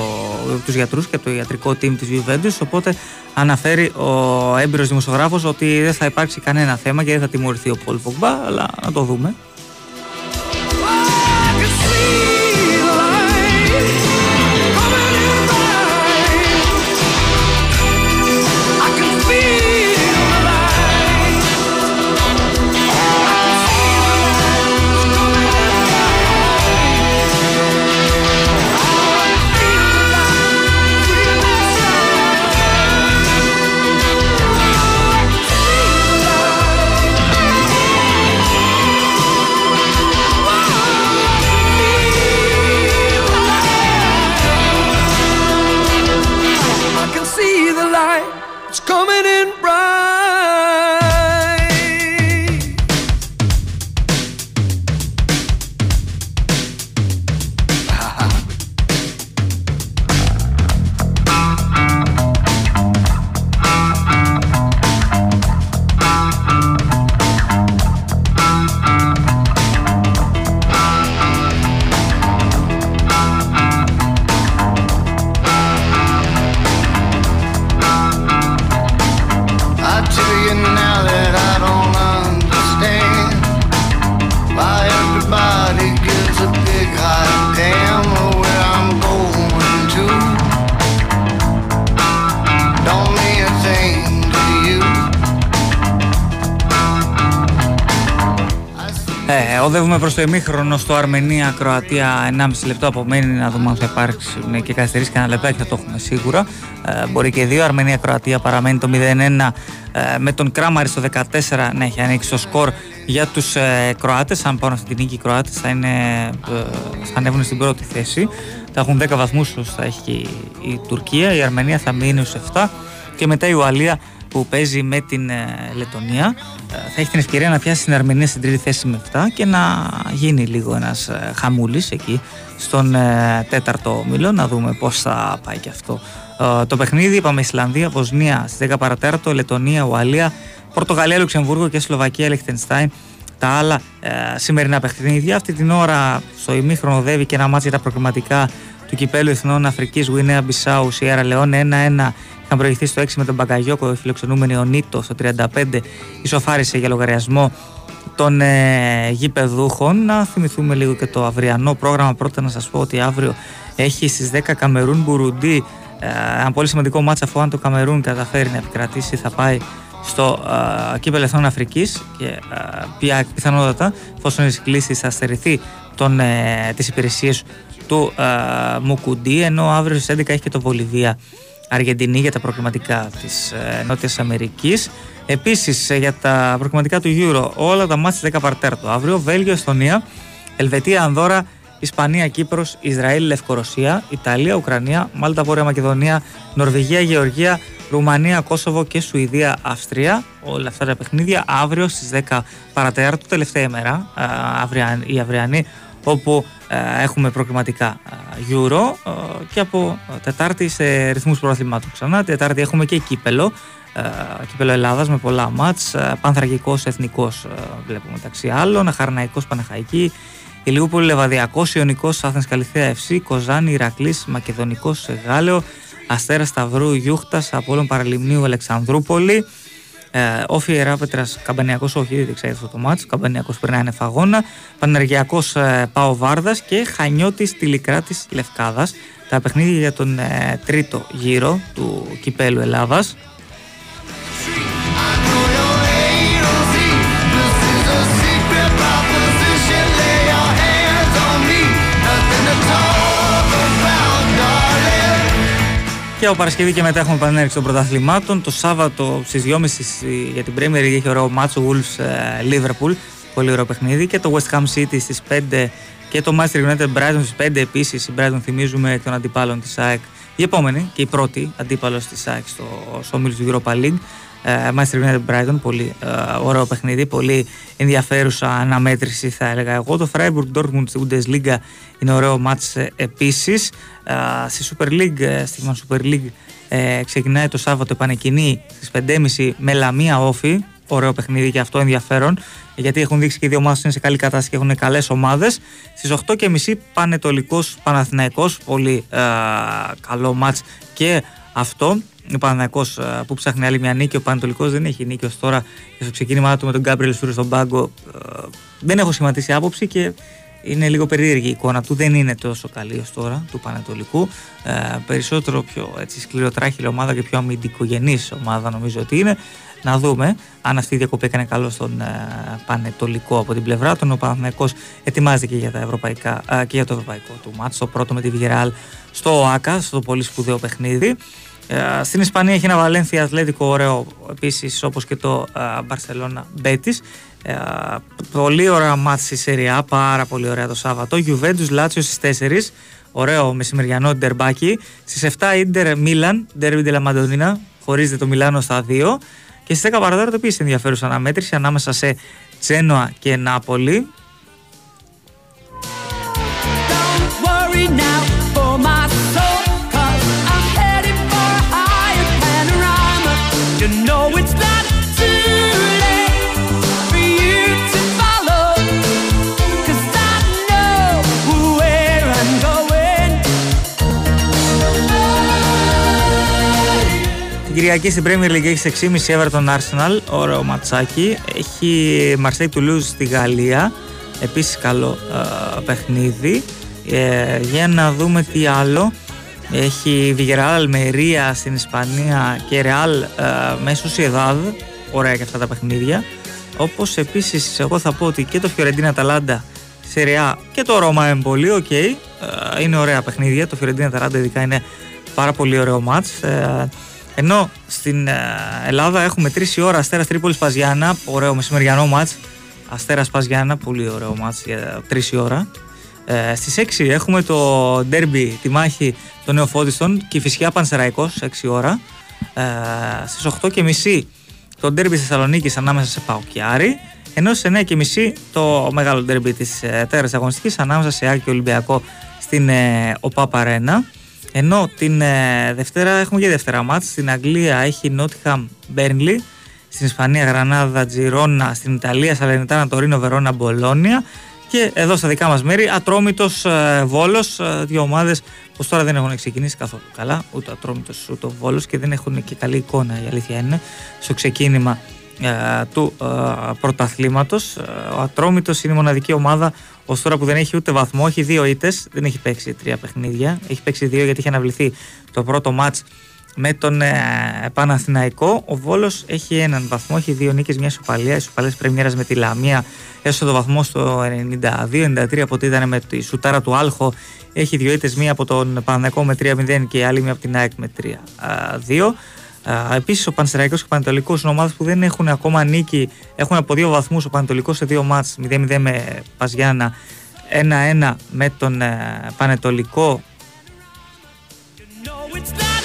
τους γιατρούς και από το ιατρικό team της Juventus, οπότε αναφέρει ο έμπειρος δημοσιογράφος ότι δεν θα υπάρξει κανένα θέμα και δεν θα τιμωρηθεί ο Πολ Πογμπά, αλλά να το δούμε. Οδεύουμε προς το ημίχρονο στο Αρμενία-Κροατία 1,5 λεπτό απομένει να δούμε αν θα υπάρξει ναι, και καθυστερήσεις και ένα λεπτάκι θα το έχουμε σίγουρα. Ε, μπορεί και δύο. Αρμενία-Κροατία παραμένει το 0-1 ε, με τον Κράμαρη στο 14 να έχει ανοίξει το σκορ για τους ε, Κροάτες. Αν πάρουν αυτή την νίκη οι Κροάτες θα, είναι, ε, θα ανέβουν στην πρώτη θέση. Θα έχουν 10 βαθμούς όσο θα έχει και η, η Τουρκία. Η Αρμενία θα μείνει στους 7 και μετά η Ουαλία που παίζει με την ε, Λετωνία ε, θα έχει την ευκαιρία να πιάσει την Αρμενία στην τρίτη θέση με 7 και να γίνει λίγο ένας ε, χαμούλης εκεί στον ε, τέταρτο μήλο να δούμε πώς θα πάει και αυτό Ε, το παιχνίδι είπαμε Ισλανδία, Βοσνία στις 10 παρατέταρτο, Λετωνία, Ουαλία Πορτογαλία, Λουξεμβούργο και Σλοβακία, Λεχτενστάιν τα άλλα ε, σημερινά παιχνίδια. Αυτή την ώρα στο ημίχρονο οδεύει και ένα μάτσο για τα προκριματικά του κυπέλου Εθνών Αφρικής Γουινέα Μπισάου, Σιέρα Λεόνε 1-1. Είχαν προηγηθεί στο 6 με τον Μπαγκαγιόκο, φιλοξενούμενη ο Νίτο στο 35. Ισοφάρισε για λογαριασμό των ε, γηπεδούχων. Να θυμηθούμε λίγο και το αυριανό πρόγραμμα. Πρώτα να σας πω ότι αύριο έχει στις 10 Καμερούν Μπουρουντί. Ε, ένα πολύ σημαντικό μάτσα αφού αν το Καμερούν καταφέρει να επικρατήσει θα πάει στο uh, κύπελο Εθνών Αφρικής και uh, πια πιθανότατα εφόσον η κλίση θα στερηθεί τον, ε, τις υπηρεσίες του uh, Μουκουντή ενώ αύριο στις 11 έχει και το Βολιβία Αργεντινή για τα προκριματικά της ε, Νότιας Αμερικής. Επίσης ε, για τα προκριματικά του Euro όλα τα μάτια 10 παρτέρτο αύριο. Βέλγιο, Εστονία, Ελβετία, Ανδώρα Ισπανία, Κύπρος, Ισραήλ, Λευκορωσία, Ιταλία, Ουκρανία, Μάλτα, Βόρεια Μακεδονία, Νορβηγία, Γεωργία, Ρουμανία, Κόσοβο και Σουηδία, Αυστρία. Όλα αυτά τα παιχνίδια αύριο στις 10 παρατέταρτο, τελευταία ημέρα, α, αυρια- η αυριανή, όπου α, έχουμε προκριματικά α, Euro α, και από α, Τετάρτη σε ρυθμούς προαθλημάτων ξανά. Τετάρτη έχουμε και κύπελο, α, κύπελο Ελλάδας με πολλά μάτς, α, πανθρακικός, εθνικός α, βλέπουμε μεταξύ άλλων, αχαρναϊκός, παναχαϊκή, η Λιούπολη Λεβαδιακός, Ιωνικός Άθεν Καλυθέα FC, Κοζάνη, Ηρακλής, Μακεδονικός Γάλεο, Αστέρα Σταυρού, Γιούχτας, Απόλων Παραλιμνίου, Αλεξανδρούπολη. Ε, Όφη Ιεράπετρα, Καμπανιακός, όχι, δεν ξέρει αυτό το μάτσο. Καμπανιακός περνάει φαγόνα. Πανεργειακό ε, Πάο Βάρδας και Χανιώτης Τηλικράτης Λευκάδας. Τα παιχνίδια για τον ε, τρίτο γύρο του κυπέλου Ελλάδας. Και από Παρασκευή και μετά έχουμε επανέναρξη των πρωταθλημάτων. Το Σάββατο στις 2.30 για την Premier League έχει ωραίο μάτσο Wolves ε, Liverpool. Πολύ ωραίο παιχνίδι. Και το West Ham City στις 5 και το Manchester United Brighton στις 5 επίσης. Η Brighton θυμίζουμε των αντιπάλων της ΑΕΚ. Η επόμενη και η πρώτη αντίπαλος της ΑΕΚ στο, στο όμιλο του Europa League. Ε, Manchester United Brighton, πολύ ε, ωραίο παιχνίδι, πολύ ενδιαφέρουσα αναμέτρηση θα έλεγα εγώ. Το Freiburg Dortmund στη Bundesliga είναι ωραίο μάτς ε, επίσης. Ε, στη Super League, ε, στη German Super League ε, ξεκινάει το Σάββατο επανεκκινεί στις 5.30 με Λαμία Όφη. Ωραίο παιχνίδι και αυτό ενδιαφέρον γιατί έχουν δείξει και οι δύο ομάδες είναι σε καλή κατάσταση και έχουν καλές ομάδες. Στις 8.30 Πανετολικός Παναθηναϊκός, πολύ ε, καλό μάτς και αυτό. Ο Παναθυνακό που ψάχνει άλλη μια νίκη, ο Πανατολικός δεν έχει νίκη ως τώρα και στο ξεκίνημά του με τον Γκάμπριελ Σούρ στον πάγκο. ε, δεν έχω σχηματίσει άποψη και είναι λίγο περίεργη η εικόνα του. Δεν είναι τόσο καλή ως τώρα του Πανατολικού. Ε, περισσότερο πιο έτσι, σκληροτράχυλη ομάδα και πιο αμυντικογενής ομάδα νομίζω ότι είναι. Να δούμε αν αυτή η διακοπή έκανε καλό στον ε, Πανετολικό από την πλευρά του. Ο Παναθηναϊκός ετοιμάζεται και για, τα ευρωπαϊκά, ε, και για το ευρωπαϊκό του μάτς. Το πρώτο με τη Βιγεράλ στο ΟΑΚΑ, στο πολύ σπουδαίο παιχνίδι. Ε, στην Ισπανία έχει ένα Βαλένθια Αθλέτικο ωραίο επίσης όπως και το Μπαρσελόνα Μπέτης ε, πολύ ωραία μάτς στη Σεριά, πάρα πολύ ωραία το Σάββατο. Juventus Λάτσιος στις 4 ωραίο μεσημεριανό ντερμπάκι. Στις 7 Ίντερ Μίλαν, Derby de la Madonnina χωρίζεται το Μιλάνο στα 2 και στις 10 παρατέταρτο επίσης ενδιαφέρουσα αναμέτρηση ανάμεσα σε Τσένοα και Νάπολη. Worry now Κυριακή στην Premier League έχεις 6,5 Everton Arsenal, ωραίο ματσάκι. Έχει Marseille Toulouse στη Γαλλία, επίσης καλό ε, παιχνίδι. Ε, για να δούμε τι άλλο. Έχει Villarreal Almeria στην Ισπανία και Real ε, με Sociedad, ωραία και αυτά τα παιχνίδια. όπως επίσης εγώ θα πω ότι και το Fiorentina Atalanta Serie A και το Roma Empoli, OK, ε, είναι ωραία παιχνίδια, το Fiorentina Atalanta ειδικά είναι πάρα πολύ ωραίο μάτς. Ε, ενώ στην ε, Ελλάδα έχουμε 3 η ώρα Αστέρας Τρίπολης Παζιάννα, ωραίο μεσημεριανό μάτς. Αστέρας Παζιάννα, πολύ ωραίο μάτς για 3 η ώρα. Ε, Στις 6 έχουμε το ντέρμπι, τη μάχη των νεοφώτιστων και η φυσικά Πανσεραϊκός, 6 ώρα. Ε, Στις 8.30 το ντέρμπι Θεσσαλονίκης ανάμεσα σε Πάο και Άρη. Ενώ στι 9.30 το μεγάλο ντέρμπι της ε, τέρας αγωνιστικής ανάμεσα σε Άκη και Ολυμπιακό στην ε, ΟΠΑ Παρένα. Ενώ την ε, Δευτέρα έχουμε και Δευτέρα μάτς. Στην Αγγλία έχει Νότιχαμ Μπέρνλι. Στην Ισπανία Γρανάδα Τζιρόνα. Στην Ιταλία Σαλενιτάνα Τωρίνο Βερόνα Μπολόνια. Και εδώ στα δικά μας μέρη, Ατρόμητος ε, Βόλος. Ε, δύο ομάδες που τώρα δεν έχουν ξεκινήσει καθόλου καλά. Ούτε Ατρόμητος ούτε ο Βόλος και δεν έχουν και καλή εικόνα, η αλήθεια είναι, στο ξεκίνημα ε, του ε, πρωταθλήματος. Ο Ατρόμητος είναι η μοναδική ομάδα ως τώρα που δεν έχει ούτε βαθμό. Έχει δύο ήττες, δεν έχει παίξει τρία παιχνίδια. Έχει παίξει δύο γιατί είχε αναβληθεί το πρώτο μάτς με τον ε, Παναθηναϊκό. Ο Βόλος έχει έναν βαθμό, έχει δύο νίκες, μια ισοπαλία. Ισοπαλία πρεμιέρας με τη Λαμία έσω το βαθμό στο 92-93 από ό,τι ήταν με τη σουτάρα του Άλχο. Έχει δύο ήττες, μία από τον Παναθηναϊκό με 3-0 και η άλλη μία από την ΑΕΚ με 3-2. Επίσης, ο Πανσεραϊκός και ο Πανετολικός είναι ομάδες που δεν έχουν ακόμα νίκη. Έχουν από δύο βαθμούς. Ο Πανετολικός σε δύο μάτς 0-0 με Παζιάννα, 1-1 με τον ε, Πανετολικό. Λέγαμε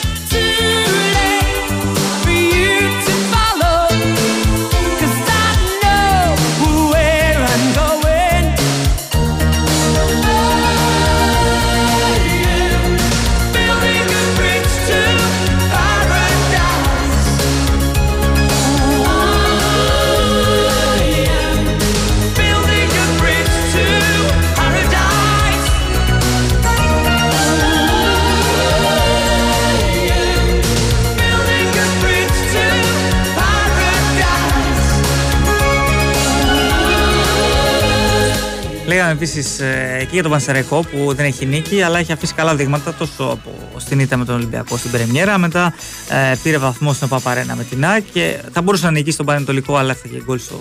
επίσης ε, και για τον Πανσεραϊκό που δεν έχει νίκη, αλλά έχει αφήσει καλά δείγματα τόσο από στην ήττα με τον Ολυμπιακό στην Πρεμιέρα. Μετά ε, πήρε βαθμό στην Παπαρένα με την ΑΕΚ και θα μπορούσε να νικήσει τον Πανετολικό, αλλά έφταγε γκολ στο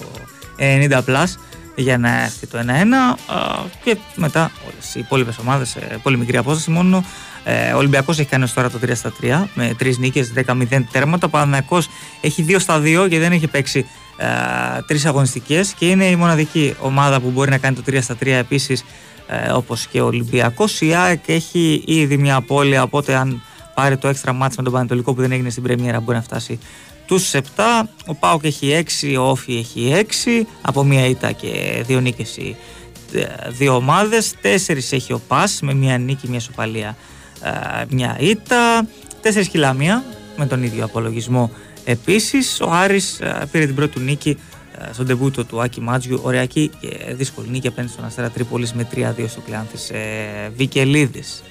90 plus για να έρθει το 1-1. Ε, και μετά όλες οι υπόλοιπες ομάδες σε πολύ μικρή απόσταση μόνο. Ε, ο Ολυμπιακός έχει κάνει ως τώρα το 3 στα 3 με 3 νίκες, 10-0 τέρματα. Ο Παναθηναϊκός έχει 2 στα 2 και δεν έχει παίξει ε, τρεις αγωνιστικές και είναι η μοναδική ομάδα που μπορεί να κάνει το 3 στα 3 επίσης ε, όπως και ο Ολυμπιακός. Η ΑΕΚ έχει ήδη μια απώλεια, οπότε αν πάρει το έξτρα μάτς με τον Πανετολικό που δεν έγινε στην Πρεμιέρα μπορεί να φτάσει τους 7. Ο Πάοκ έχει 6, ο Όφη έχει 6, από μία ήττα και δύο νίκες οι ε, δύο ομάδες. 4 έχει ο Πας με μία νίκη, μία σοπαλία, ε, μια ήττα. 4 χιλάμια με τον ίδιο απολογισμό Επίσης ο Άρης ε, πήρε την πρώτη του νίκη ε, στον τεμπούτο του Άκη Μάτζιου, ωριακή και δύσκολη νίκη απέναντι στον Αστέρα Τρίπολης με 3-2 στο κλειάν ε, Βικελίδης.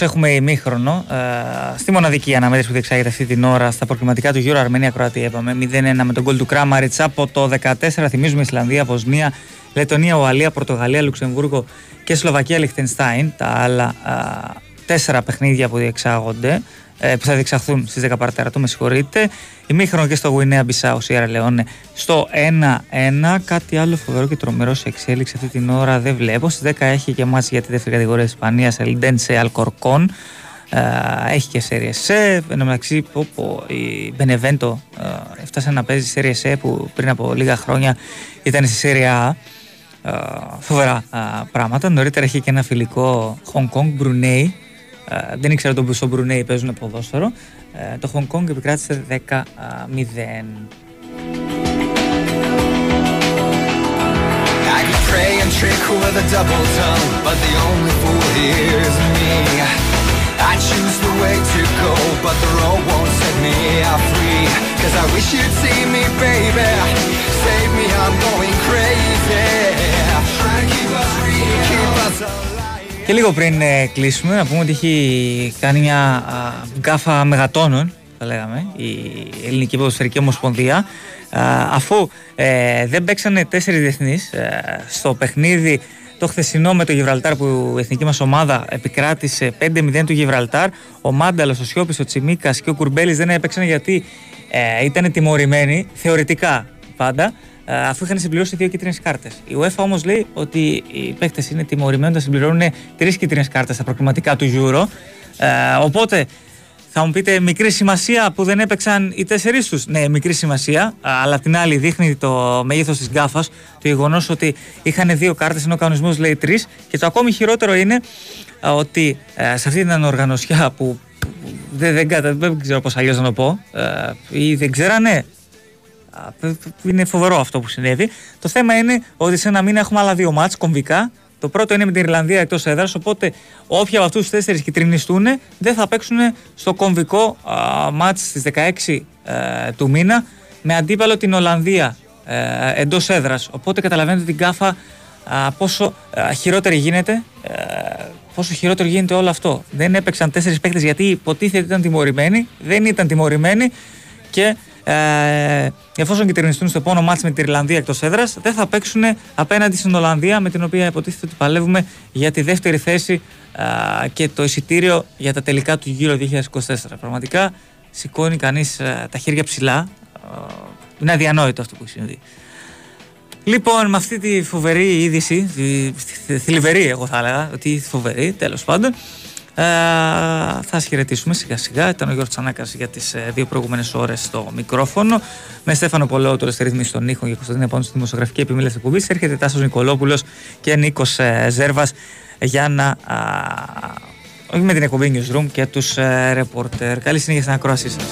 Έχουμε ημίχρονο ε, στη μοναδική αναμέτρηση που διεξάγεται αυτή την ώρα στα προκριματικά του Euro Αρμενία Κροατία. Είπαμε 0-1 με τον γκολ του Κράμαριτς από το 14. Θυμίζουμε Ισλανδία, Βοσνία, Λετωνία, Ουαλία, Πορτογαλία, Λουξεμβούργο και Σλοβακία, Λιχτενστάιν. Τα άλλα ε, τέσσερα παιχνίδια που διεξάγονται ε, που θα διεξαχθούν στις 10 παρατέταρτο, με συγχωρείτε. Ημίχρονο και στο Γουινέα Μπισάου, Σιέρα Λεόνε, στο 1-1. Κάτι άλλο φοβερό και τρομερό σε εξέλιξη αυτή την ώρα δεν βλέπω. Στις 10 έχει και μάτς για τη δεύτερη κατηγορία της Ισπανίας, Ελντένσε Αλκορκόν. Ε, έχει και Serie C. Εν τω μεταξύ, πω, πω, η Μπενεβέντο ε, έφτασε να παίζει Serie C που πριν από λίγα χρόνια ήταν στη Serie A. Ε, φοβερά ε, πράγματα. Νωρίτερα έχει και ένα φιλικό Hong Kong, Brunei. Ε, δεν ήξερα ότι στο Brunei παίζουν ποδόσφαιρο. Ε, το Hong Kong επικράτησε 10-0. I could pray and trick with a double tongue, but the only fool here is me. I choose the way to go, but the road won't set me out free. Cause I wish you'd see me, baby. Save me, I'm going crazy. Try to keep us real, keep us alive. Και λίγο πριν ε, κλείσουμε, να πούμε ότι έχει κάνει μια α, γκάφα μεγατόνων, θα λέγαμε, η Ελληνική Ποδοσφαιρική Ομοσπονδία, α, αφού ε, δεν παίξανε τέσσερις διεθνείς ε, στο παιχνίδι το χθεσινό με το Γιβραλτάρ που η εθνική μας ομάδα επικράτησε 5-0 του Γιβραλτάρ. Ο Μάνταλος, ο Σιώπης, ο Τσιμίκας και ο Κουρμπέλης δεν έπαιξαν γιατί ε, ήταν τιμωρημένοι, θεωρητικά πάντα, ε, αφού είχαν συμπληρώσει δύο κίτρινες κάρτες. Η UEFA όμως λέει ότι οι παίκτες είναι τιμωρημένοι να συμπληρώνουν τρεις κίτρινες κάρτες στα προκριματικά του Euro. Ε, οπότε θα μου πείτε μικρή σημασία που δεν έπαιξαν οι τέσσερις τους. Ναι, μικρή σημασία, αλλά απ' την άλλη δείχνει το μέγεθος της γκάφας, το γεγονός ότι είχαν δύο κάρτες ενώ ο κανονισμός λέει τρεις. Και το ακόμη χειρότερο είναι ε, ότι ε, σε αυτή την ανοργανωσιά που που δεν, δεν, κατα- δεν ξέρω πώς αλλιώς να το πω, ε, ή δεν ξέρανε, Α, π- π- είναι φοβερό αυτό που συνέβη. Το θέμα είναι ότι σε ένα μήνα έχουμε άλλα δύο μάτς κομβικά. Το πρώτο είναι με την Ιρλανδία εκτός έδρας. Οπότε όποιοι από αυτούς του τέσσερι κυτρινιστούν δεν θα παίξουν στο κομβικό μάτς στις 16 ε, του μήνα με αντίπαλο την Ολλανδία ε, εντός έδρας. Οπότε καταλαβαίνετε την κάφα α, πόσο α, χειρότερη γίνεται. ε, πόσο χειρότερο γίνεται όλο αυτό. Δεν έπαιξαν τέσσερις παίκτες γιατί υποτίθεται ήταν τιμωρημένοι. Δεν ήταν τιμωρημένοι και ε, εφόσον κυτρινιστούν στο επόμενο μάτς με την Ιρλανδία εκτός έδρας δεν θα παίξουν απέναντι στην Ολλανδία με την οποία υποτίθεται ότι παλεύουμε για τη δεύτερη θέση α, και το εισιτήριο για τα τελικά του γύρω 2024. Πραγματικά σηκώνει κανείς α, τα χέρια ψηλά. Α, είναι αδιανόητο αυτό που έχει συμβεί. Λοιπόν, με αυτή τη φοβερή είδηση, τη, τη- θλιβερή εγώ θα έλεγα, ότι φοβερή τέλος πάντων, ε, θα σας χαιρετήσουμε σιγά σιγά. Ήταν ο Γιώργος Τσανάκας για τις ε, δύο προηγούμενες ώρες στο μικρόφωνο. Με Στέφανο Πολό τώρα στη ρύθμιση των ήχων και Κωνσταντίνα Πόντου στη δημοσιογραφική επιμήλεια της εκπομπής. Έρχεται Τάσος Νικολόπουλος και Νίκος ε, Ζέρβας για να... α, όχι με την εκπομπή Newsroom και τους ε, ρεπορτέρ. Καλή συνέχεια στην ακρόασή σας.